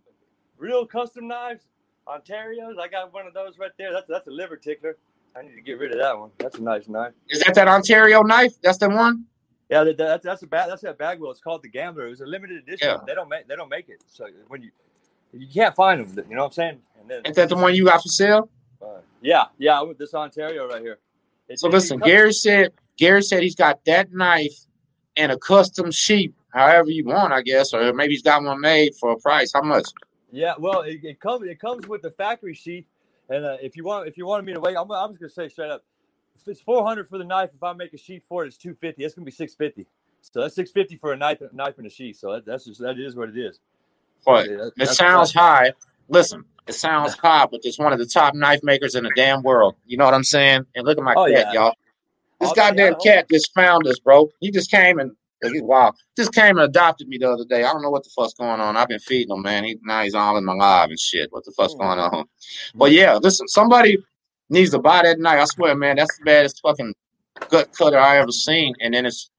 real custom knives? Ontario's. I got one of those right there. That's that's a liver tickler. I need to get rid of that one. That's a nice knife. Is that that Ontario knife? That's the one. Yeah, that, that's that's a bag. That's that Bagwell. It's called the Gambler. It was a limited edition. Yeah. They don't make they don't make it. So when you you can't find them, you know what I'm saying? And then Ain't that the one you got for sale? uh, yeah, yeah, with this Ontario right here. It's So listen, Gary said Gary said he's got that knife and a custom sheep, however you want, I guess, or maybe he's got one made for a price. How much? Yeah, well, it, it comes it comes with the factory sheath, and uh, if you want if you wanted me to wait, I'm, I'm just gonna say straight up, if it's 400 for the knife, if I make a sheath for it, it's 250. That's gonna be 650. So that's 650 for a knife knife and a sheath. So that, that's just that is what it is. But Yeah, it sounds high. Listen, It sounds high, but it's one of the top knife makers in the damn world. You know what I'm saying? And look at my Oh, cat, yeah. y'all. This goddamn cat just found us, bro. He just came and wow. Just came and adopted me the other day. I don't know what the fuck's going on. I've been feeding him, man. He now he's all in my live and shit. What the fuck's Oh. going on? But yeah, listen, somebody needs to buy that knife. I swear, man, that's the baddest fucking gut cutter I ever seen. And then it's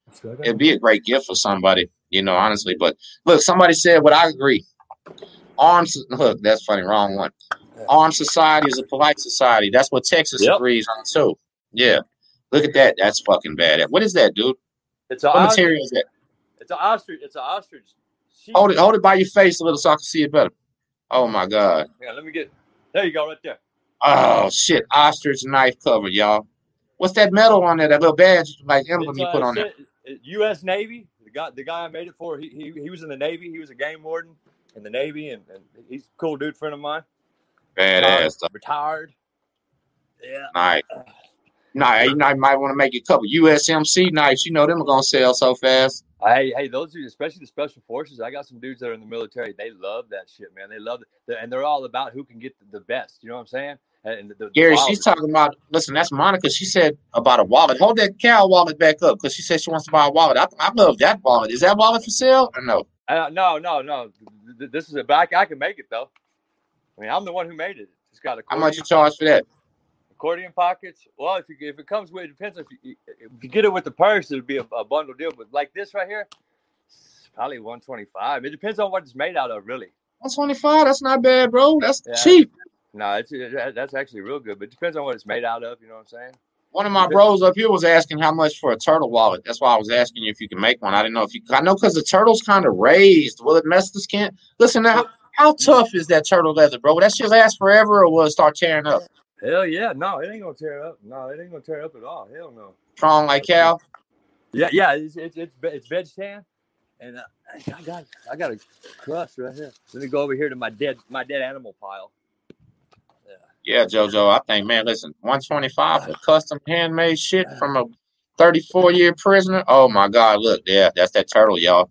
it'd be a great gift for somebody, you know, honestly. But look, somebody said what I agree. Arms look, that's funny, wrong one. Armed society is a polite society. That's what Texas Yep. agrees on too. Yeah. Look at that. That's fucking bad. What is that, dude? It's a What ostrich. material is that? It's an ostrich. It's an ostrich. sheep. Hold it, hold it by your face a little so I can see it better. Oh my god. Yeah, let me get. There you go, right there. Oh shit. Ostrich knife cover, y'all. What's that metal on there? That little badge like emblem you uh, put on there. U.S. Navy. The guy, the guy I made it for, he, he, he was in the Navy. He was a game warden in the Navy, and, and he's a cool dude, friend of mine. Badass stuff. Retired. Yeah. Knife. Nah, you might, might want to make a couple USMC knives. You know them are gonna sell so fast. Hey, hey, those dudes, especially the special forces. I got some dudes that are in the military. They love that shit, man. They love it, and they're all about who can get the, best. You know what I'm saying? And the, the, Gary, the she's talking about. Listen, that's Monica. She said about a wallet. Hold that cow wallet back up because she said she wants to buy a wallet. I, I love that wallet. Is that wallet for sale or no? Uh, no, no, no. Th- th- This is a back. I can make it though. I mean, I'm the one who made it. It's got a How much you charge for that? Accordion pockets. Well, if you, if it comes with, it depends if you, if you get it with the purse, it'll be a, a bundle deal. But like this right here, it's probably 125. It depends on what it's made out of, really. One twenty five. That's not bad, bro. That's Yeah. cheap. No, it's it, that's actually real good, but it depends on what it's made out of. You know what I'm saying? One of my bros up here was asking how much for a turtle wallet. That's why I was asking you if you can make one. I didn't know if you. I know because the turtle's kind of raised. Will it mess the skin? Listen now. How tough is that turtle leather, bro? Will that shit last forever, or will it start tearing up? Hell yeah, no, it ain't gonna tear up. No, it ain't gonna tear up at all. Hell no. Strong like Cal. Yeah, yeah, it's it's it's, it's veg tan, and uh, I got I got a crust right here. Let me go over here to my dead my dead animal pile. Yeah, Yeah, JoJo. I think, man, listen, 125 for custom handmade shit from a 34 year prisoner. Oh my God, look, yeah, that's that turtle, y'all.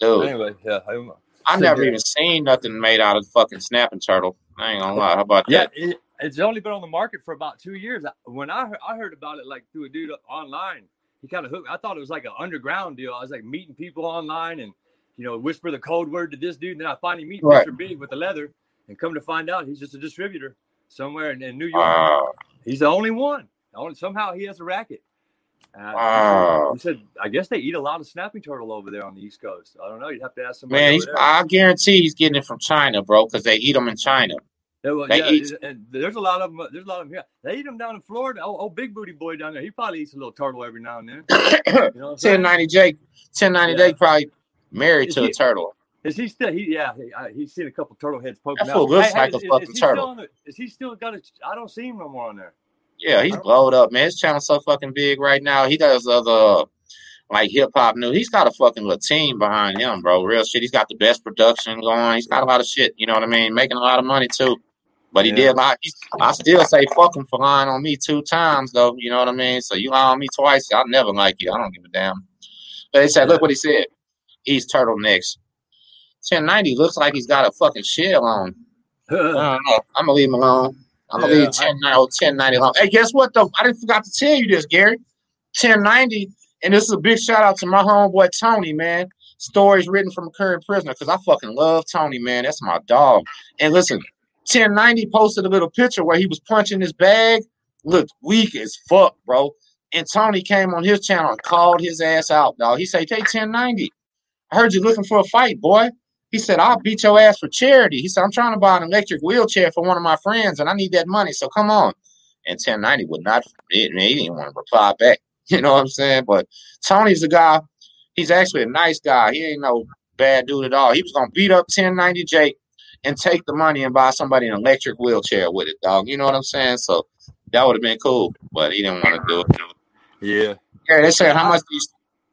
Dude, Anyway, yeah, I'm, I so never even seen nothing made out of fucking snapping turtle. I ain't gonna lie. How about yeah, that? it, it's only been on the market for about two years. When I heard, I heard about it like through a dude online. He kind of hooked. I thought it was like an underground deal. I was like meeting people online and you know whisper the code word to this dude. And then I finally meet Right. Mr. Big with the leather, and come to find out he's just a distributor somewhere in, in New York. Wow. He's the only one. Only- somehow he has a racket. Uh, Wow. He said, I guess they eat a lot of snapping turtle over there on the East Coast. I don't know. You'd have to ask somebody. Man, over he's, there. I guarantee he's getting it from China, bro, because they eat them in China. Yeah, well, they yeah, eat- there's a lot of them. Uh, there's a lot of them here. They eat them down in Florida. Oh, oh, big booty boy down there. He probably eats a little turtle every now and then. You know what I'm 1090 Jake, 1090 Yeah. Jake probably married Is to a turtle. Is he still? He yeah. He, I, he's seen a couple turtle heads poking That out. looks like a is, fucking is he turtle. Still is he still got a? I don't see him no more on there. Yeah, he's blowed up, man. His channel's so fucking big right now. He does other like hip hop news. He's got a fucking little team behind him, bro. Real shit. He's got the best production going. He's got a lot of shit. You know what I mean? Making a lot of money too. But he Yeah. did lie. He's, I still say fuck him for lying on me two times though. You know what I mean? So you lie on me twice, I'll never like you. I don't give a damn. But they said, look what he said. He's turtlenecks. 1090 looks like he's got a fucking shell on. I don't know. I'm gonna leave him alone. I'm gonna Yeah, leave 1090, 1090 alone. Hey, guess what though? I didn't forgot to tell you this, Gary. 1090, and this is a big shout out to my homeboy Tony, man. Stories written from a current prisoner, because I fucking love Tony, man. That's my dog. And listen, 1090 posted a little picture where he was punching his bag. Looked weak as fuck, bro. And Tony came on his channel and called his ass out, dog. He said, Hey, 1090, I heard you looking for a fight, boy. He said, I'll beat your ass for charity. He said, I'm trying to buy an electric wheelchair for one of my friends and I need that money. So come on. And 1090 would not, he, didn't want to reply back. You know what I'm saying? But Tony's the guy. He's actually a nice guy. He ain't no bad dude at all. He was going to beat up 1090 Jake and take the money and buy somebody an electric wheelchair with it, dog. You know what I'm saying? So that would have been cool, but he didn't want to do it. Yeah. Yeah, they said, how much do you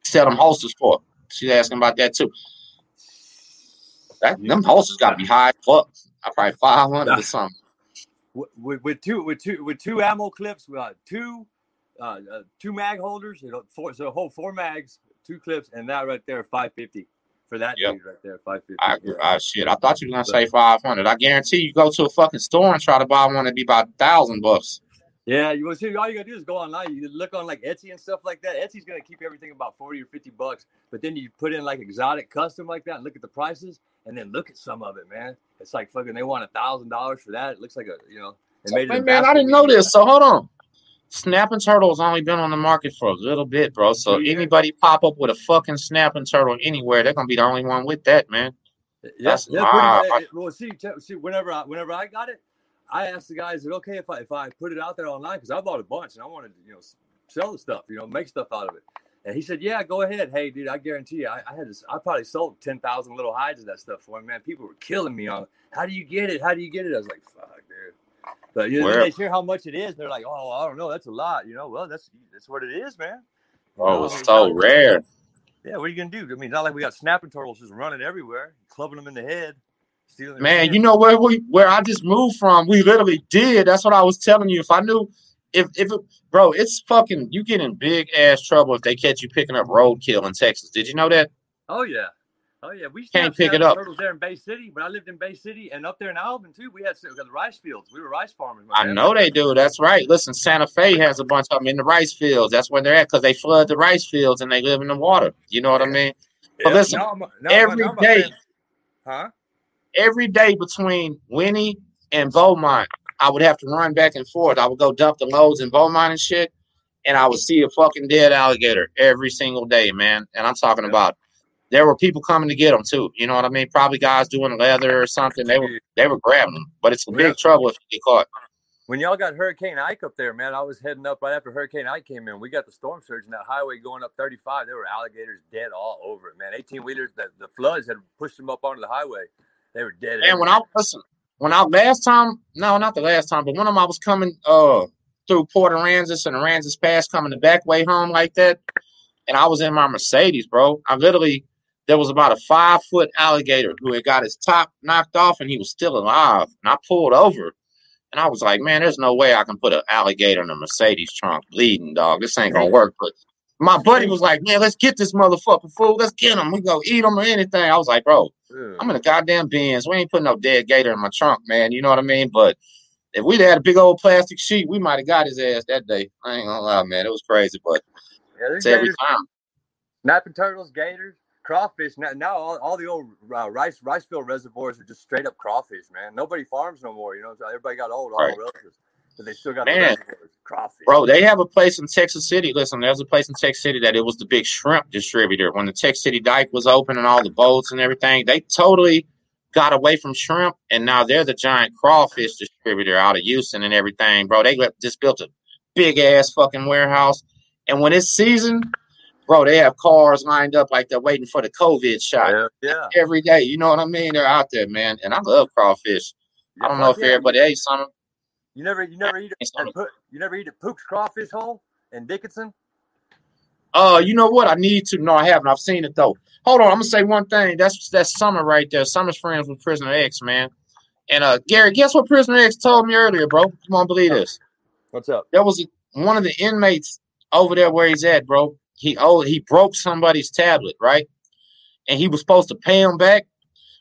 sell them holsters for? She's asking about that too. That, them holsters got to be high as fuck. I probably 500 or something. With, with, two with two with two ammo clips, uh, two uh, uh, two mag holders, you know, four, so hold four mags, two clips, and that right there, 550 for that Yep. dude right there, five fifty. I, I shit. I thought you were gonna say five hundred. I guarantee you go to a fucking store and try to buy one, it'd be about a thousand bucks. Yeah, you want to see? All you gotta do is go online. You look on like Etsy and stuff like that. Etsy's gonna keep everything about forty or fifty bucks, but then you put in like exotic custom like that and look at the prices, and then look at some of it, man. It's like fucking. They want a thousand dollars for that. It looks like a you know. They made Hey, man, I didn't know this. So hold on. Snapping Turtle has only been on the market for a little bit, bro. So years. anybody pop up with a fucking snapping turtle anywhere, they're gonna be the only one with that, man. Yeah, That's yeah, wild. pretty. Well, see, see, whenever I, whenever I got it, I asked the guys, "Is it okay if I if I put it out there online? Because I bought a bunch and I wanted to, you know, sell the stuff, you know, make stuff out of it." And he said, "Yeah, go ahead. Hey, dude, I guarantee you, I, I had this. I probably sold ten thousand little hides of that stuff for him. Man, people were killing me on. How do you get it? How do you get it? I was like, fuck. But you know, they hear how much it is. They're like, oh, I don't know, that's a lot. You know, well, that's that's what it is, man. Oh, it's so rare. Yeah, what are you gonna do? I mean, not like we got snapping turtles just running everywhere, clubbing them in the head, stealing. Man, you know where we where I just moved from, we literally did. That's what I was telling you. If I knew if if it, bro, it's fucking you get in big ass trouble if they catch you picking up roadkill in Texas. Did you know that? Oh yeah, oh yeah. We Can't pick it up. turtles there in Bay City. When I lived in Bay City and up there in Alvin too, we had we got the rice fields. We were rice farmers. I know they do. That's right. Listen, Santa Fe has a bunch of them in the rice fields. That's where they're at because they flood the rice fields and they live in the water. You know what I mean? But Yeah, listen, now I'm- now- every day- huh? every day between Winnie and Beaumont, I would have to run back and forth. I would go dump the loads in Beaumont and shit, and I would see a fucking dead alligator every single day, man. And I'm talking Yeah. about there were people coming to get them too. You know what I mean? Probably guys doing leather or something. They were they were grabbing them, but it's a big Yeah. trouble if you get caught. When y'all got Hurricane Ike up there, man, I was heading up right after Hurricane Ike came in. We got the storm surge and that highway going up 35. There were alligators dead all over it, man. 18 wheelers, the, the floods had pushed them up onto the highway. They were dead. And when I listen, when I last time, no, not the last time, but one of them I was coming uh through Port Aransas and Aransas Pass, coming the back way home like that, and I was in my Mercedes, bro. I literally there was about a five foot alligator who had got his top knocked off and he was still alive. And I pulled over and I was like, man, there's no way I can put an alligator in a Mercedes trunk bleeding, dog. This ain't gonna work. But my buddy was like, man, let's get this motherfucker fool. Let's get him. We go eat him or anything. I was like, bro. I'm in a goddamn Benz. We ain't putting no dead gator in my trunk, man. You know what I mean? But if we'd had a big old plastic sheet, we might have got his ass that day. I ain't gonna lie, man. It was crazy, but yeah, it's every time. snapping turtles, gators, crawfish. Now, now all, all the old uh, rice rice field reservoirs are just straight up crawfish, man. Nobody farms no more. You know, everybody got old, all Right. the relatives, but they still got Man. the crawfish. Bro, they have a place in Texas City. Listen, there's a place in Texas City that it was the big shrimp distributor. When the Texas City dike was open and all the boats and everything, they totally got away from shrimp and now they're the giant crawfish distributor out of Houston and everything, bro. They just built a big ass fucking warehouse. And when it's season, bro, they have cars lined up like they're waiting for the COVID shot. yeah, yeah. every day. You know what I mean? They're out there, man. And I love crawfish. I don't know if fuck yeah. everybody ate some. You never, you never eat. Put, you never eat a Pook's crawfish hole in Dickinson. Uh, you know what? I need to. No, I haven't. I've seen it though. Hold on, I'm gonna say one thing. That's that's Summer right there. Summer's friends with Prisoner X, man. And uh, Gary, guess what Prisoner X told me earlier, bro? You won't believe this. What's up? There was a, one of the inmates over there where he's at, bro. He oh he broke somebody's tablet, right? And he was supposed to pay him back,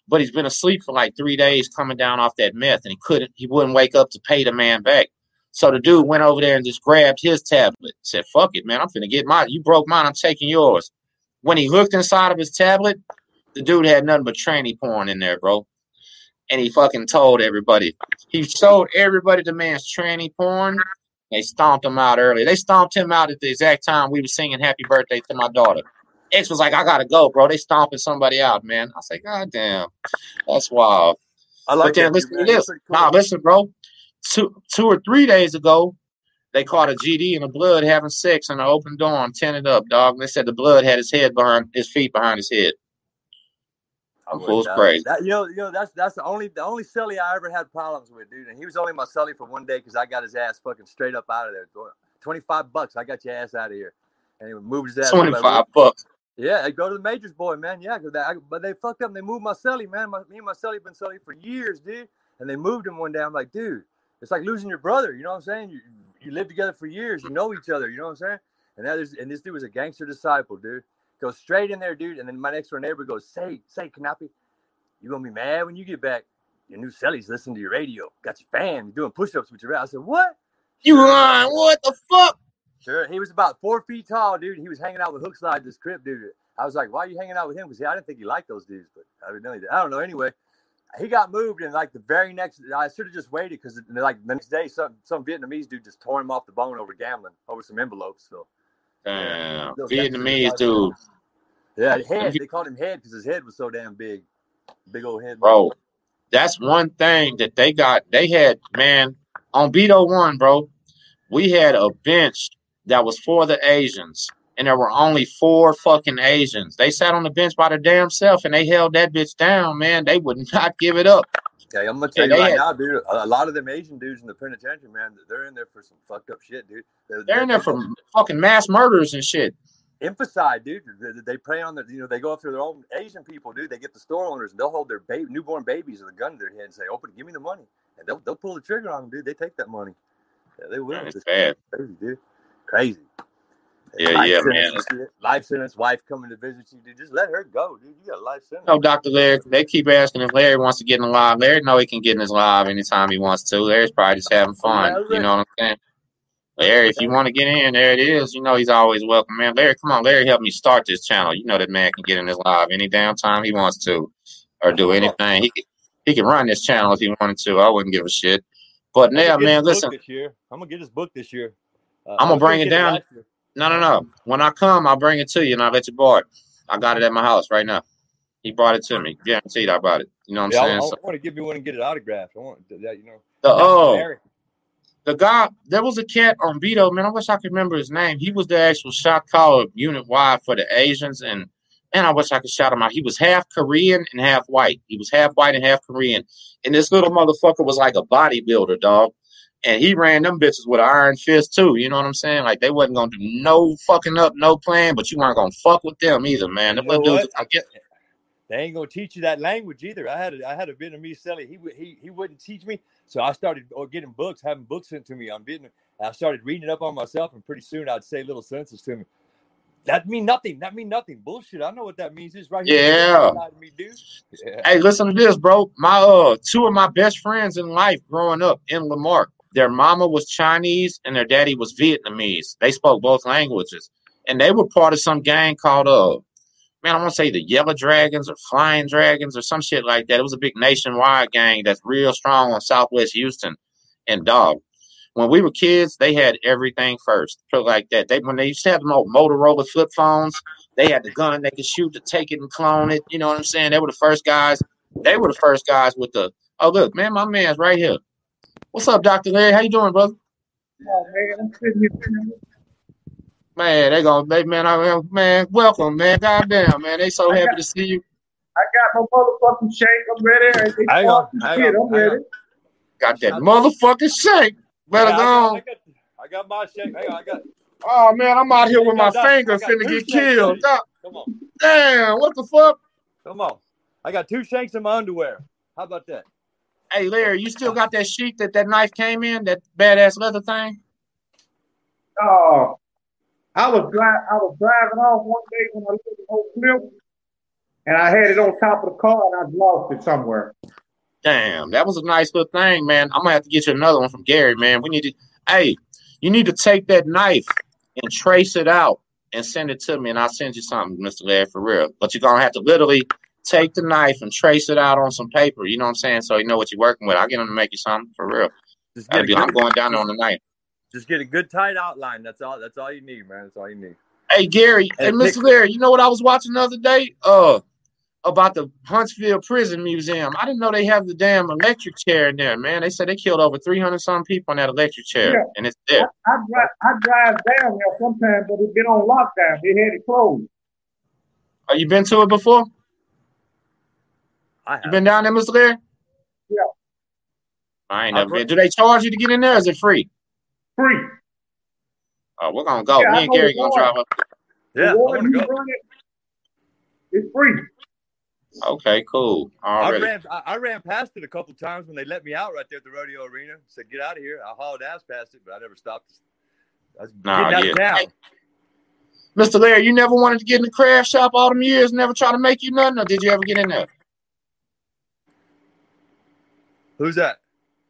but he's been asleep for like three days coming down off that meth, and he couldn't. He wouldn't wake up to pay the man back. So the dude went over there and just grabbed his tablet. Said, "Fuck it, man. I'm finna get mine. You broke mine. I'm taking yours." When he looked inside of his tablet, the dude had nothing but tranny porn in there, bro. And he fucking told everybody. He showed everybody the man's tranny porn. They stomped him out early. They stomped him out at the exact time we were singing "Happy Birthday" to my daughter. X was like, "I gotta go, bro." They stomping somebody out, man. I say, "God damn, that's wild." I like that, listen man. to this. cool. Now listen, bro. Two two or three days ago, they caught a GD in the blood having sex in an open dorm, tinted up, dog. And they said the blood had his head behind his feet behind his head. I Them would crazy. That, you know, you know, that's that's the only the only celly I ever had problems with, dude. And he was only my celly for one day because I got his ass fucking straight up out of there. Twenty five bucks, I got your ass out of here. And he moved his ass. Twenty five bucks. Yeah, I go to the majors, boy, man. Yeah, 'cause that, but they fucked up. and They moved my celly, man. My, me and my celly been celly for years, dude. And they moved him one day. I'm like, dude, it's like losing your brother. You know what I'm saying? You you live together for years. You know each other. You know what I'm saying? And that is, and this dude was a gangster disciple, dude. Goes straight in there, dude. And then my next door neighbor goes, "Say, say, Kanapi, you gonna be mad when you get back? Your new celly's listening to your radio. Got your fan. You're doing push-ups with your." Ass. I said, "What?" You lying? What the fuck? Sure. He was about four feet tall, dude. He was hanging out with Hookslide, this crib, dude. I was like, why are you hanging out with him? Because I didn't think he liked those dudes, but I didn't know he did. I don't know. Anyway, he got moved, and like the very next, I should have just waited because like the next day, some some Vietnamese dude just tore him off the bone over gambling over some envelopes. So Damn, Vietnamese dude, yeah, head. They called him head because his head was so damn big, big old head. bro. That's one thing that they got. They had man on Beto One, bro. We had a bench that was for the Asians, and there were only four fucking Asians. They sat on the bench by their damn self, and they held that bitch down, man. They would not give it up. Okay, I'm gonna tell Yeah, you right had- now, dude. A lot of them Asian dudes in the penitentiary, man, they're in there for some fucked up shit, dude. They're in there for fucking mass murders and shit. emphasize, dude. They, they prey on the, you know, they go after their own Asian people, dude. They get the store owners and they'll hold their baby, newborn babies with a gun to their head and say, "Open, give me the money," and they'll they'll pull the trigger on them, dude. They take that money. Yeah, they will. It's bad. crazy, dude. Crazy. Yeah, Life yeah, sentence man. Life sentence. Wife coming to visit you, dude. Just let her go, dude. You got a life sentence. No, Dr. Larry, they keep asking if Larry wants to get in the live. Larry know he can get in his live anytime he wants to. Larry's probably just having fun. You know what I'm saying? Larry, if you want to get in, there it is. You know he's always welcome, man. Larry, come on, Larry, help me start this channel. You know that man can get in his live any damn time he wants to, or do anything. He he can run this channel if he wanted to. I wouldn't give a shit. But now, man, listen. This year, I'm gonna get his book this year. Uh, I'm gonna I was bring it down. year. No, no, no. When I come, I'll bring it to you and I'll let you borrow it. I got it at my house right now. He brought it to me. Guaranteed I bought it. You know what Yeah, I'm I, saying? I So, want to give you one and get it autographed. I want that, you know. the, oh, the guy, there was a cat on Beto, man. I wish I could remember his name. He was the actual shot caller unit wide for the Asians. And man, I wish I could shout him out. He was half Korean and half white. He was half white and half Korean. And this little motherfucker was like a bodybuilder, dog. And he ran them bitches with an iron fist too. You know what I'm saying? Like they wasn't gonna do no fucking up, no plan, but you weren't gonna fuck with them either, man. You know dudes what? get They ain't gonna teach you that language either. I had a, I had a Vietnamese celly. He would he he wouldn't teach me, so I started uh, getting books, having books sent to me on Vietnam. I started reading it up on myself, and pretty soon I'd say little sentences to me. That mean nothing. That mean nothing. Bullshit. I know what that means. It's right here. Yeah. Me, dude. Yeah. Hey, listen to this, bro. My uh two of my best friends in life growing up in La Marque, their mama was Chinese and their daddy was Vietnamese. They spoke both languages. And they were part of some gang called uh man, I want to say the Yellow Dragons or Flying Dragons or some shit like that. It was a big nationwide gang that's real strong on Southwest Houston and dog. When we were kids, they had everything first. It like that. They when they used to have the old Motorola flip phones, they had the gun they could shoot to take it and clone it. You know what I'm saying? They were the first guys. They were the first guys with the oh look, man, my man's right here. What's up, Dr. Larry? How you doing, brother? Oh, man, I'm sitting here. Man, they gonna they man, I man, welcome, man. Goddamn, man. They so happy to see you. I got my motherfucking shake. I'm ready. They Hang on, fucking hang shit. on, I'm ready. on. Got that motherfucking shake. Better Yeah, I, go on. I, got, I got my shake. Hang on, I got. Oh man, I'm out here with my I got- finger finna get killed. Come on, Damn, what the fuck? come on. I got two shanks in my underwear. How about that? Hey Larry, you still got that sheet that that knife came in, that badass leather thing? Oh, I was driving. I was driving off one day when I lived in Oak Cliff, and I had it on top of the car, and I lost it somewhere. Damn, that was a nice little thing, man. I'm gonna have to get you another one from Gary, man. We need to hey, you need to take that knife and trace it out and send it to me, and I'll send you something, Mr. Larry, for real. But you're gonna have to literally take the knife and trace it out on some paper, you know what I'm saying? So you know what you're working with. I'll get them to make you something for real. Just I'll get, a be- I'm going down there on the night. just get a good tight outline. That's all. That's all you need, man. That's all you need. Hey Gary, Hey, hey Nick. Mr. Larry, you know what I was watching the other day? Uh about the Huntsville Prison Museum. I didn't know they have the damn electric chair in there, man. They said they killed over three hundred some people on that electric chair. Yeah. And it's there. I drive. I drive down there sometimes, but it's been on lockdown. They had it closed. Oh, you been to it before? I You been down there, Mr. Larry? Yeah. I ain't uh, never been. Do they charge you to get in there? Or is it free? Free. Oh, we're gonna go. Yeah, Me and Gary the gonna drive up. Yeah, I The want to go. it, it's free. Okay, cool. I Already. ran. I, I ran past it a couple times when they let me out right there at the rodeo arena. Said, "Get out of here." I hauled ass past it, but I never stopped. I was Nah, getting out yeah. of town. Mr. Larry, you never wanted to get in the craft shop all them years, never try to make you nothing, or did you ever get in there? Who's that?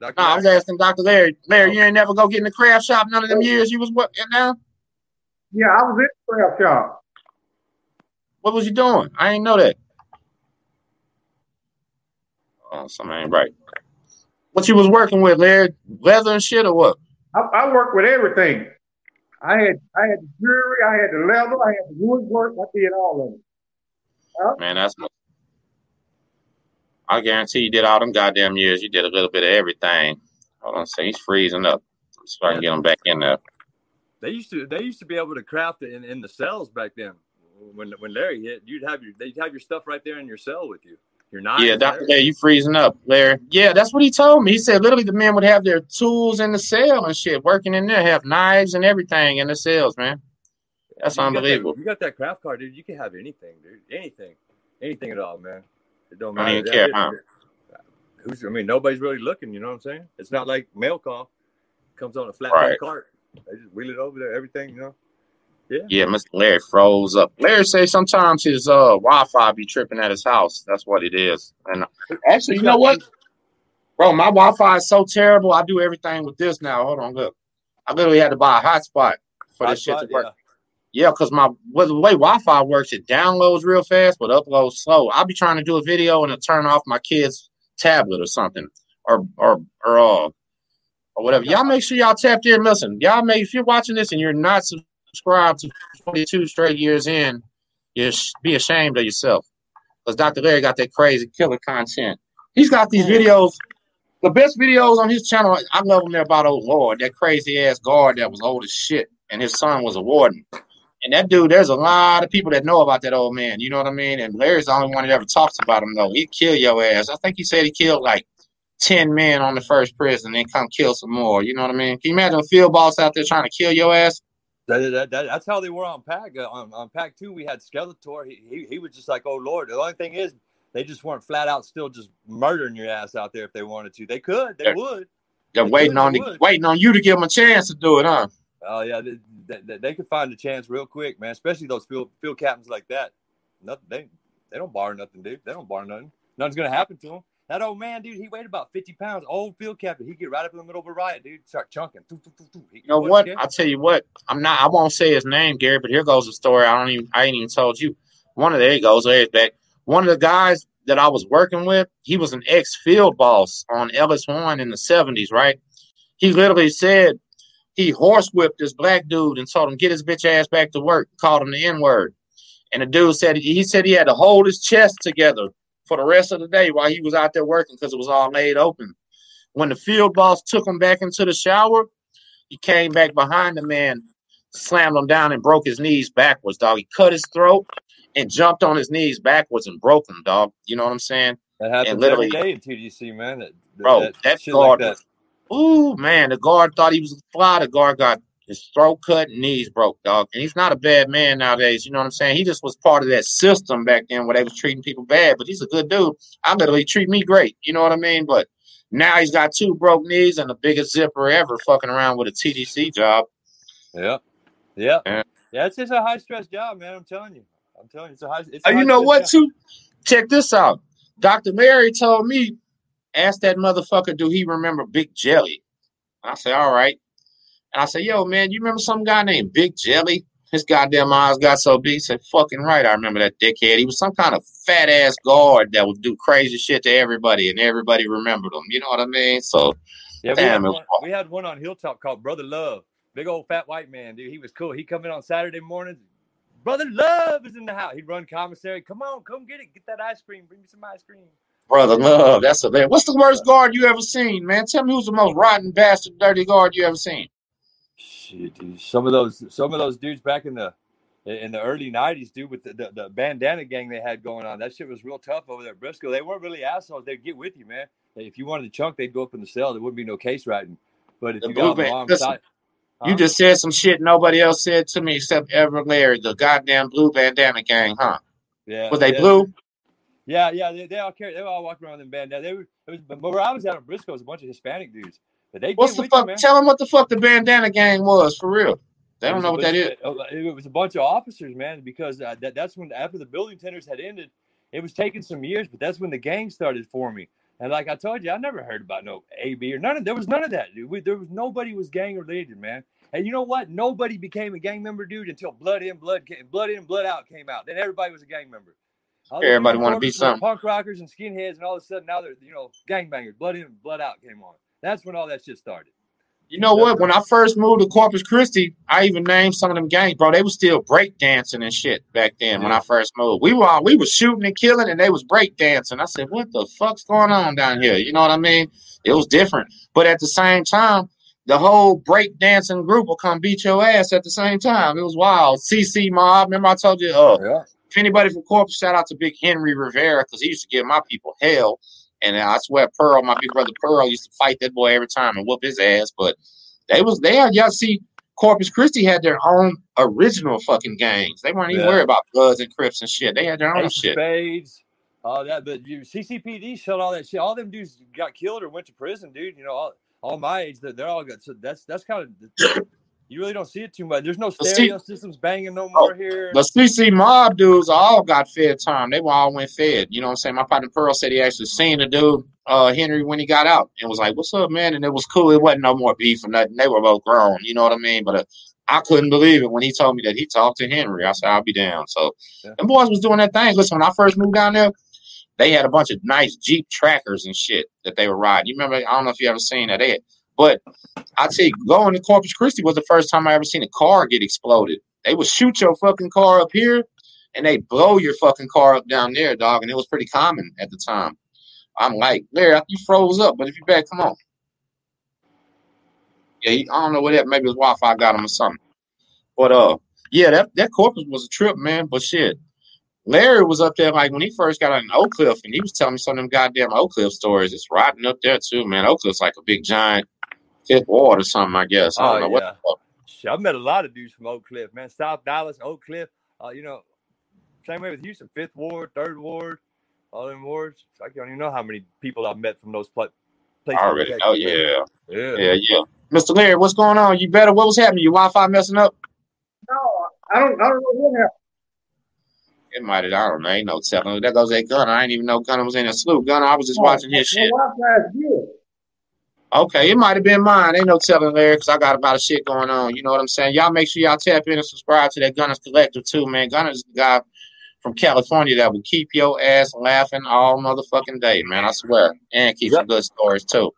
Dr. No, I was asking Dr. Larry. Larry, you ain't never go get in the craft shop none of them oh. years you was what now? Yeah, I was in the craft shop. What was you doing? I ain't know that. Oh, something ain't right. What you was working with, Larry? Leather and shit or what? I, I worked with everything. I had I had the jewelry, I had the leather, I had the woodwork, I did all of it. Huh? Man, that's I guarantee you did all them goddamn years. You did a little bit of everything. Hold on, say he's freezing up. So I can get him back in there. They used to they used to be able to craft it in, in the cells back then. When when Larry hit, you'd have your they'd have your stuff right there in your cell with you. Your knives. Yeah, Dr. Larry, you freezing up, Larry. Yeah, that's what he told me. He said literally the men would have their tools in the cell and shit, working in there, have knives and everything in the cells, man. That's You got that- unbelievable. you got that craft card, dude. You can have anything, dude. Anything, anything at all, man. It don't Don't matter. That- care, huh? Who's? I mean, nobody's really looking. You know what I'm saying? It's not like mail call comes on a flatbed Right. cart. They just wheel it over there. Everything, you know. Yeah. Yeah, Mr. Larry froze up. Larry say sometimes his uh Wi-Fi be tripping at his house. That's what it is. And actually, you know what, bro? My Wi-Fi is so terrible. I do everything with this now. Hold on, look. I literally had to buy a hotspot for this shit to work. yeah. Yeah, because my well, the way Wi-Fi works, it downloads real fast, but uploads slow. I'll be trying to do a video and it turn off my kid's tablet or something, or or or uh, or whatever. Y'all make sure y'all tap in. Listen, y'all make if you're watching this and you're not subscribed to 42 straight years in, you sh- be ashamed of yourself. Because Dr. Larry got that crazy killer content. He's got these videos. The best videos on his channel, I love them there about old Lord, that crazy ass guard that was old as shit, and his son was a warden. And that dude, there's a lot of people that know about that old man. You know what I mean? And Larry's the only one that ever talks about him, though. He'd kill your ass. I think he said he killed like 10 men on the first prison, then come kill some more. You know what I mean? Can you imagine a field boss out there trying to kill your ass? That, that, that, that's how they were on pack. Uh, on, on pack two, we had Skeletor. He, he he was just like, oh lord. The only thing is, they just weren't flat out still just murdering your ass out there if they wanted to. They could. They Yeah. would. They're They waiting could, on the, waiting on you to give them a chance to do it, huh? Oh yeah, they, they, they could find a chance real quick, man. Especially those field field captains like that. Nothing. They they don't bar nothing, dude. They don't bar nothing. Nothing's gonna happen to them. That old man, dude, he weighed about fifty pounds. Old field captain, he get right up in the middle of a riot, dude. Start chunking. Doo, doo, doo, doo. He- You know what? I'll tell you what. I'm not. I won't say his name, Gary. But here goes the story. I don't even. I ain't even told you. One of there he goes. Larry's back. One of the guys that I was working with, he was an ex field boss on Ellis One in the '70s. Right? He literally said he horsewhipped this black dude and told him get his bitch ass back to work. Called him the N word. And the dude said he said he had to hold his chest together for the rest of the day while he was out there working because it was all laid open. When the field boss took him back into the shower, he came back behind the man, slammed him down, and broke his knees backwards, dog. He cut his throat and jumped on his knees backwards and broke them, dog. You know what I'm saying? That happens literally- every day in TDC, man. That, Bro, that shit guard like that. Ooh, man, the guard thought he was a fly. The guard got his throat cut and knees broke, dog. And he's not a bad man nowadays. You know what I'm saying? He just was part of that system back then where they was treating people bad. But he's a good dude. I literally treat me great. You know what I mean? But now he's got two broke knees and the biggest zipper ever fucking around with a TDC job. Yeah, yeah, Yeah. yeah. It's just a high stress job, man. I'm telling you. I'm telling you, it's a high. It's a Oh, you high know what, job. too? Check this out. Dr. Larry told me, ask that motherfucker, do he remember Big Jelly? I said, all right. And I said, yo, man, you remember some guy named Big Jelly? His goddamn eyes got so big. He said, fucking right. I remember that dickhead. He was some kind of fat ass guard that would do crazy shit to everybody, and everybody remembered him. You know what I mean? So, Yeah, we Damn, had, one, we had one on Hilltop called Brother Love. Big old fat white man, dude. He was cool. He come in on Saturday mornings. Brother Love is in the house. He'd run commissary. Come on, come get it. Get that ice cream. Bring me some ice cream. Brother, love. That's a man. What's the worst guard you ever seen, man? Tell me who's the most rotten bastard, dirty guard you ever seen? Shit, dude. Some of those, some of those dudes back in the in the early '90s, dude, with the, the, the bandana gang they had going on. That shit was real tough over there at Briscoe. They weren't really assholes. They'd get with you, man. If you wanted to chunk, they'd go up in the cell. There wouldn't be no case writing. But if The you got the wrong listen, side, You just said some shit nobody else said to me except ever Larry, the goddamn blue bandana gang, huh? yeah, Were they yeah. blue? Yeah, yeah, they, they all carry. They all walk around in bandana. They were. It was, but where I was at in Briscoe was a bunch of Hispanic dudes. But they What's the you, fuck? Tell them what the fuck the bandana gang was for real. They don't know what that is. uh, It was a bunch of officers, man, because uh, that, that's when after the building tenders had ended, it was taking some years, but that's when the gang started forming. And like I told you, I never heard about no AB or none of there was none of that. Dude. We, there was nobody was gang related, man. And you know what? Nobody became a gang member, dude, until Blood In, Blood came, Blood In, Blood Out came out. Then everybody was a gang member. Everybody wanna be us something. Punk rockers and skinheads, and all of a sudden now they're you know gangbangers. Blood In, Blood Out came on. That's when all that shit started. You know what? When I first moved to Corpus Christi, I even named some of them gangs, bro. They was still break dancing and shit back then when I first moved. We were all, we was shooting and killing, and they was break dancing. I said, "What the fuck's going on down here?" You know what I mean? It was different, but at the same time, the whole break dancing group will come beat your ass at the same time. It was wild. CC Mob. Remember I told you? Uh, Yeah. If anybody from Corpus, shout out to Big Henry Rivera because he used to give my people hell. And I swear, Pearl, my big brother Pearl, used to fight that boy every time and whoop his ass. But they was there. Y'all see, Corpus Christi had their own original fucking gangs. They weren't even Yeah. worried about Bloods and Crips and shit. They had their own Ace shit. Spades, all that. But you CCPD shut all that shit. All them dudes got killed or went to prison, dude. You know, all, all my age, they're, they're all good. So that's that's kind of you really don't see it too much. There's no see- stereo systems banging no Oh, more here. The CC Mob dudes all got fed time. They were all went fed. You know what I'm saying? My partner Pearl said he actually seen the dude, uh, Henry, when he got out and was like, What's up, man? And it was cool. It wasn't no more beef or nothing. They were both grown. You know what I mean? But uh, I couldn't believe it when he told me that he talked to Henry. I said, I'll be down. So Yeah. them boys was doing that thing. Listen, when I first moved down there, they had a bunch of nice Jeep trackers and shit that they were riding. You remember? I don't know if you ever seen that. They had, but I tell you, going to Corpus Christi was the first time I ever seen a car get exploded. They would shoot your fucking car up here and they blow your fucking car up down there, dog. And it was pretty common at the time. I'm like, Larry, you froze up, but if you're back, come on. Yeah, he, I don't know what that. Maybe his Wi-Fi got him or something. But uh, yeah, that that Corpus was a trip, man. But shit, Larry was up there like when he first got out in Oak Cliff, and he was telling me some of them goddamn Oak Cliff stories. It's rotten up there too, man. Oak Cliff's like a big giant fifth ward or something, I guess. I don't Oh, know what yeah. the fuck. Shit, I've met a lot of dudes from Oak Cliff, man. South Dallas, Oak Cliff. Uh, you know, same way with Houston, Fifth Ward, Third Ward, all them wards. I don't even know how many people I've met from those pla- places. I already know. Yeah, yeah. yeah, yeah. Mr. Larry, what's going on? You better. What was happening? Your Wi-Fi messing up? No, I don't. I don't know what happened. It might have. I don't know. Ain't no telling. That goes that gunner. I didn't even know Gunner was in a sloop. Gunner, I was just watching his shit. Wi-Fi is good. Okay, it might have been mine. Ain't no telling, Larry, because I got about a lot of shit going on. You know what I'm saying? Y'all make sure y'all tap in and subscribe to that Gunners Collective too, man. Gunners is the guy from California that will keep your ass laughing all motherfucking day, man. I swear. And keep some good stories too.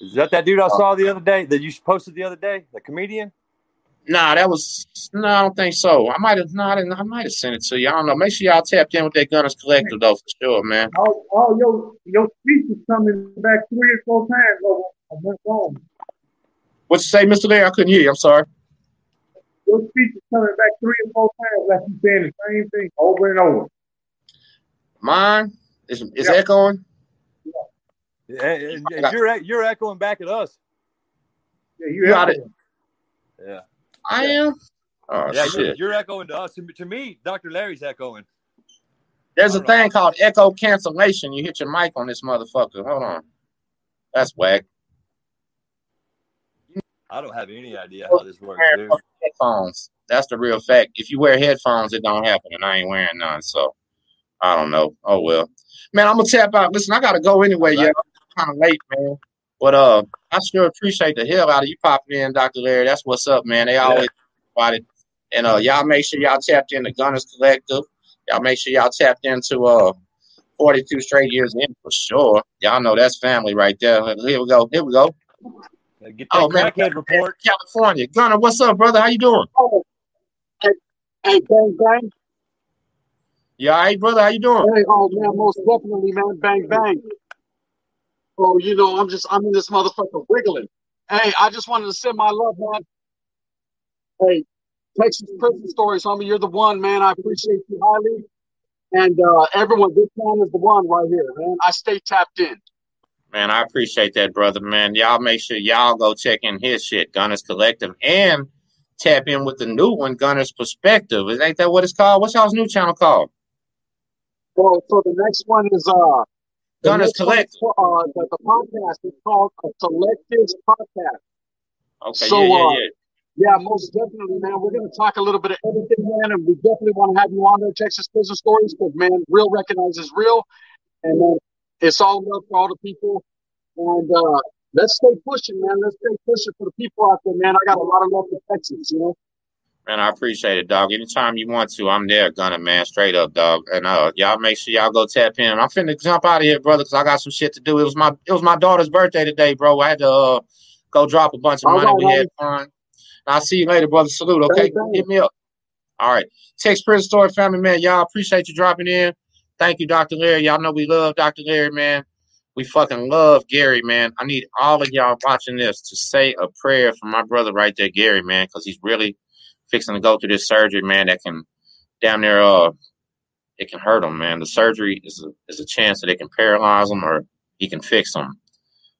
Is that that dude I Uh, saw the other day that you posted the other day? The comedian? Nah, that was no, I don't think so. I might have no, I, didn't, I might have sent it to you. I don't know. Make sure y'all tapped in with that Gunners Collective though, for sure, man. All, all your your speech is coming back three or four times over on my. What you say, Mr. Larry? I couldn't hear you. I'm sorry. Your speech is coming back three or four times, like you saying the same thing over and over. Mine is is Yeah. echoing. And, and- and you're you're echoing back at us. Yeah, you Got have it. Yeah. I am. Oh yeah, you're, shit. you're echoing to us. To, me- Dr. Larry's echoing. There's a don't know. thing called echo cancellation. You hit your mic on this motherfucker. Hold on. That's whack. I don't have any idea how this works, dude. headphones. That's the real fact. If you wear headphones, it don't happen, and I ain't wearing none. So I don't know. Oh well. Man, I'm gonna tap out. Listen, I gotta go anyway. Yeah, kind of late, man. But uh, I sure appreciate the hell out of you popping in, Dr. Larry. That's what's up, man. They always about it. And uh, y'all make sure y'all tapped in the Gunners Collective. Y'all make sure y'all tapped into uh 42 straight years in for sure. Y'all know that's family right there. Here we go. Here we go. Get that Oh man, crackhead report. California. Gunner, what's up, brother? How you doing? Hey, bang, bang. You all right, brother? How you doing? Hey, oh, man, most definitely, man. Bang, bang. Oh, you know, I'm just, I'm in this motherfucker wiggling. Hey, I just wanted to send my love, man. Hey, Texas prison stories, homie. You're the one, man. I appreciate you highly. And uh, everyone, this man is the one right here, man. I stay tapped in. Man, I appreciate that, brother. Man, y'all make sure y'all go check in his shit, Gunners Collective, and tap in with the new one, Gunners Perspective. Is ain't that what it's called? What's y'all's new channel called? Well, so the next one is uh, Gunners one Collective. uh, the, the podcast is called a Selectives Podcast. Okay, So, yeah, yeah, uh, yeah. Yeah, most definitely, man. We're going to talk a little bit of everything, man, and we definitely want to have you on there, Texas Business Stories, because, man, real recognizes real, and man, it's all love for all the people. And uh, let's stay pushing, man. Let's stay pushing for the people out there, man. I got a lot of love for Texas, you know. Man, I appreciate it, dog. Anytime you want to, I'm there, gunning, man. Straight up, dog. And uh, y'all make sure y'all go tap in. I'm finna jump out of here, brother, because I got some shit to do. It was my it was my daughter's birthday today, bro. I had to uh, go drop a bunch of All money. right, we had fun. I'll see you later, brother. Salute, okay? Hit me up. All right. Text Prison Story family, man. Y'all appreciate you dropping in. Thank you, Dr. Larry. Y'all know we love Dr. Larry, man. We fucking love Gary, man. I need all of y'all watching this to say a prayer for my brother right there, Gary, man, because he's really fixing to go through this surgery, man, that can down there uh it can hurt him, man. The surgery is a, is a chance that it can paralyze him or he can fix him.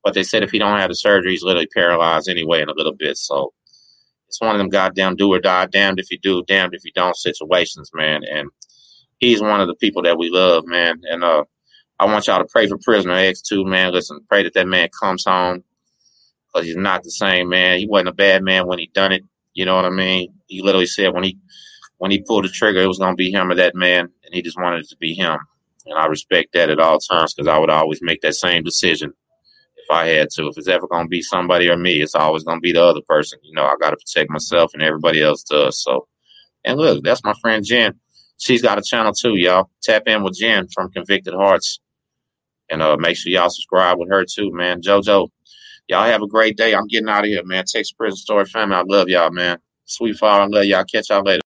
But they said if he don't have the surgery, he's literally paralyzed anyway in a little bit. So it's one of them goddamn do or die, damned if you do, damned if you don't situations, man. And he's one of the people that we love, man. And uh, I want y'all to pray for Prisoner X too, man. Listen, pray that that man comes home because he's not the same man. He wasn't a bad man when he done it. You know what I mean? He literally said when he when he pulled the trigger, it was gonna be him or that man, and he just wanted it to be him. And I respect that at all times because I would always make that same decision if I had to. If it's ever gonna be somebody or me, it's always gonna be the other person. You know, I gotta protect myself and everybody else does. So, and look, that's my friend Jen. She's got a channel too, y'all. Tap in with Jen from Convicted Hearts, and uh, make sure y'all subscribe with her too, man. JoJo, y'all have a great day. I'm getting out of here, man. Texas Prison Story family, I love y'all, man. Sweet father, I love y'all. Catch y'all later.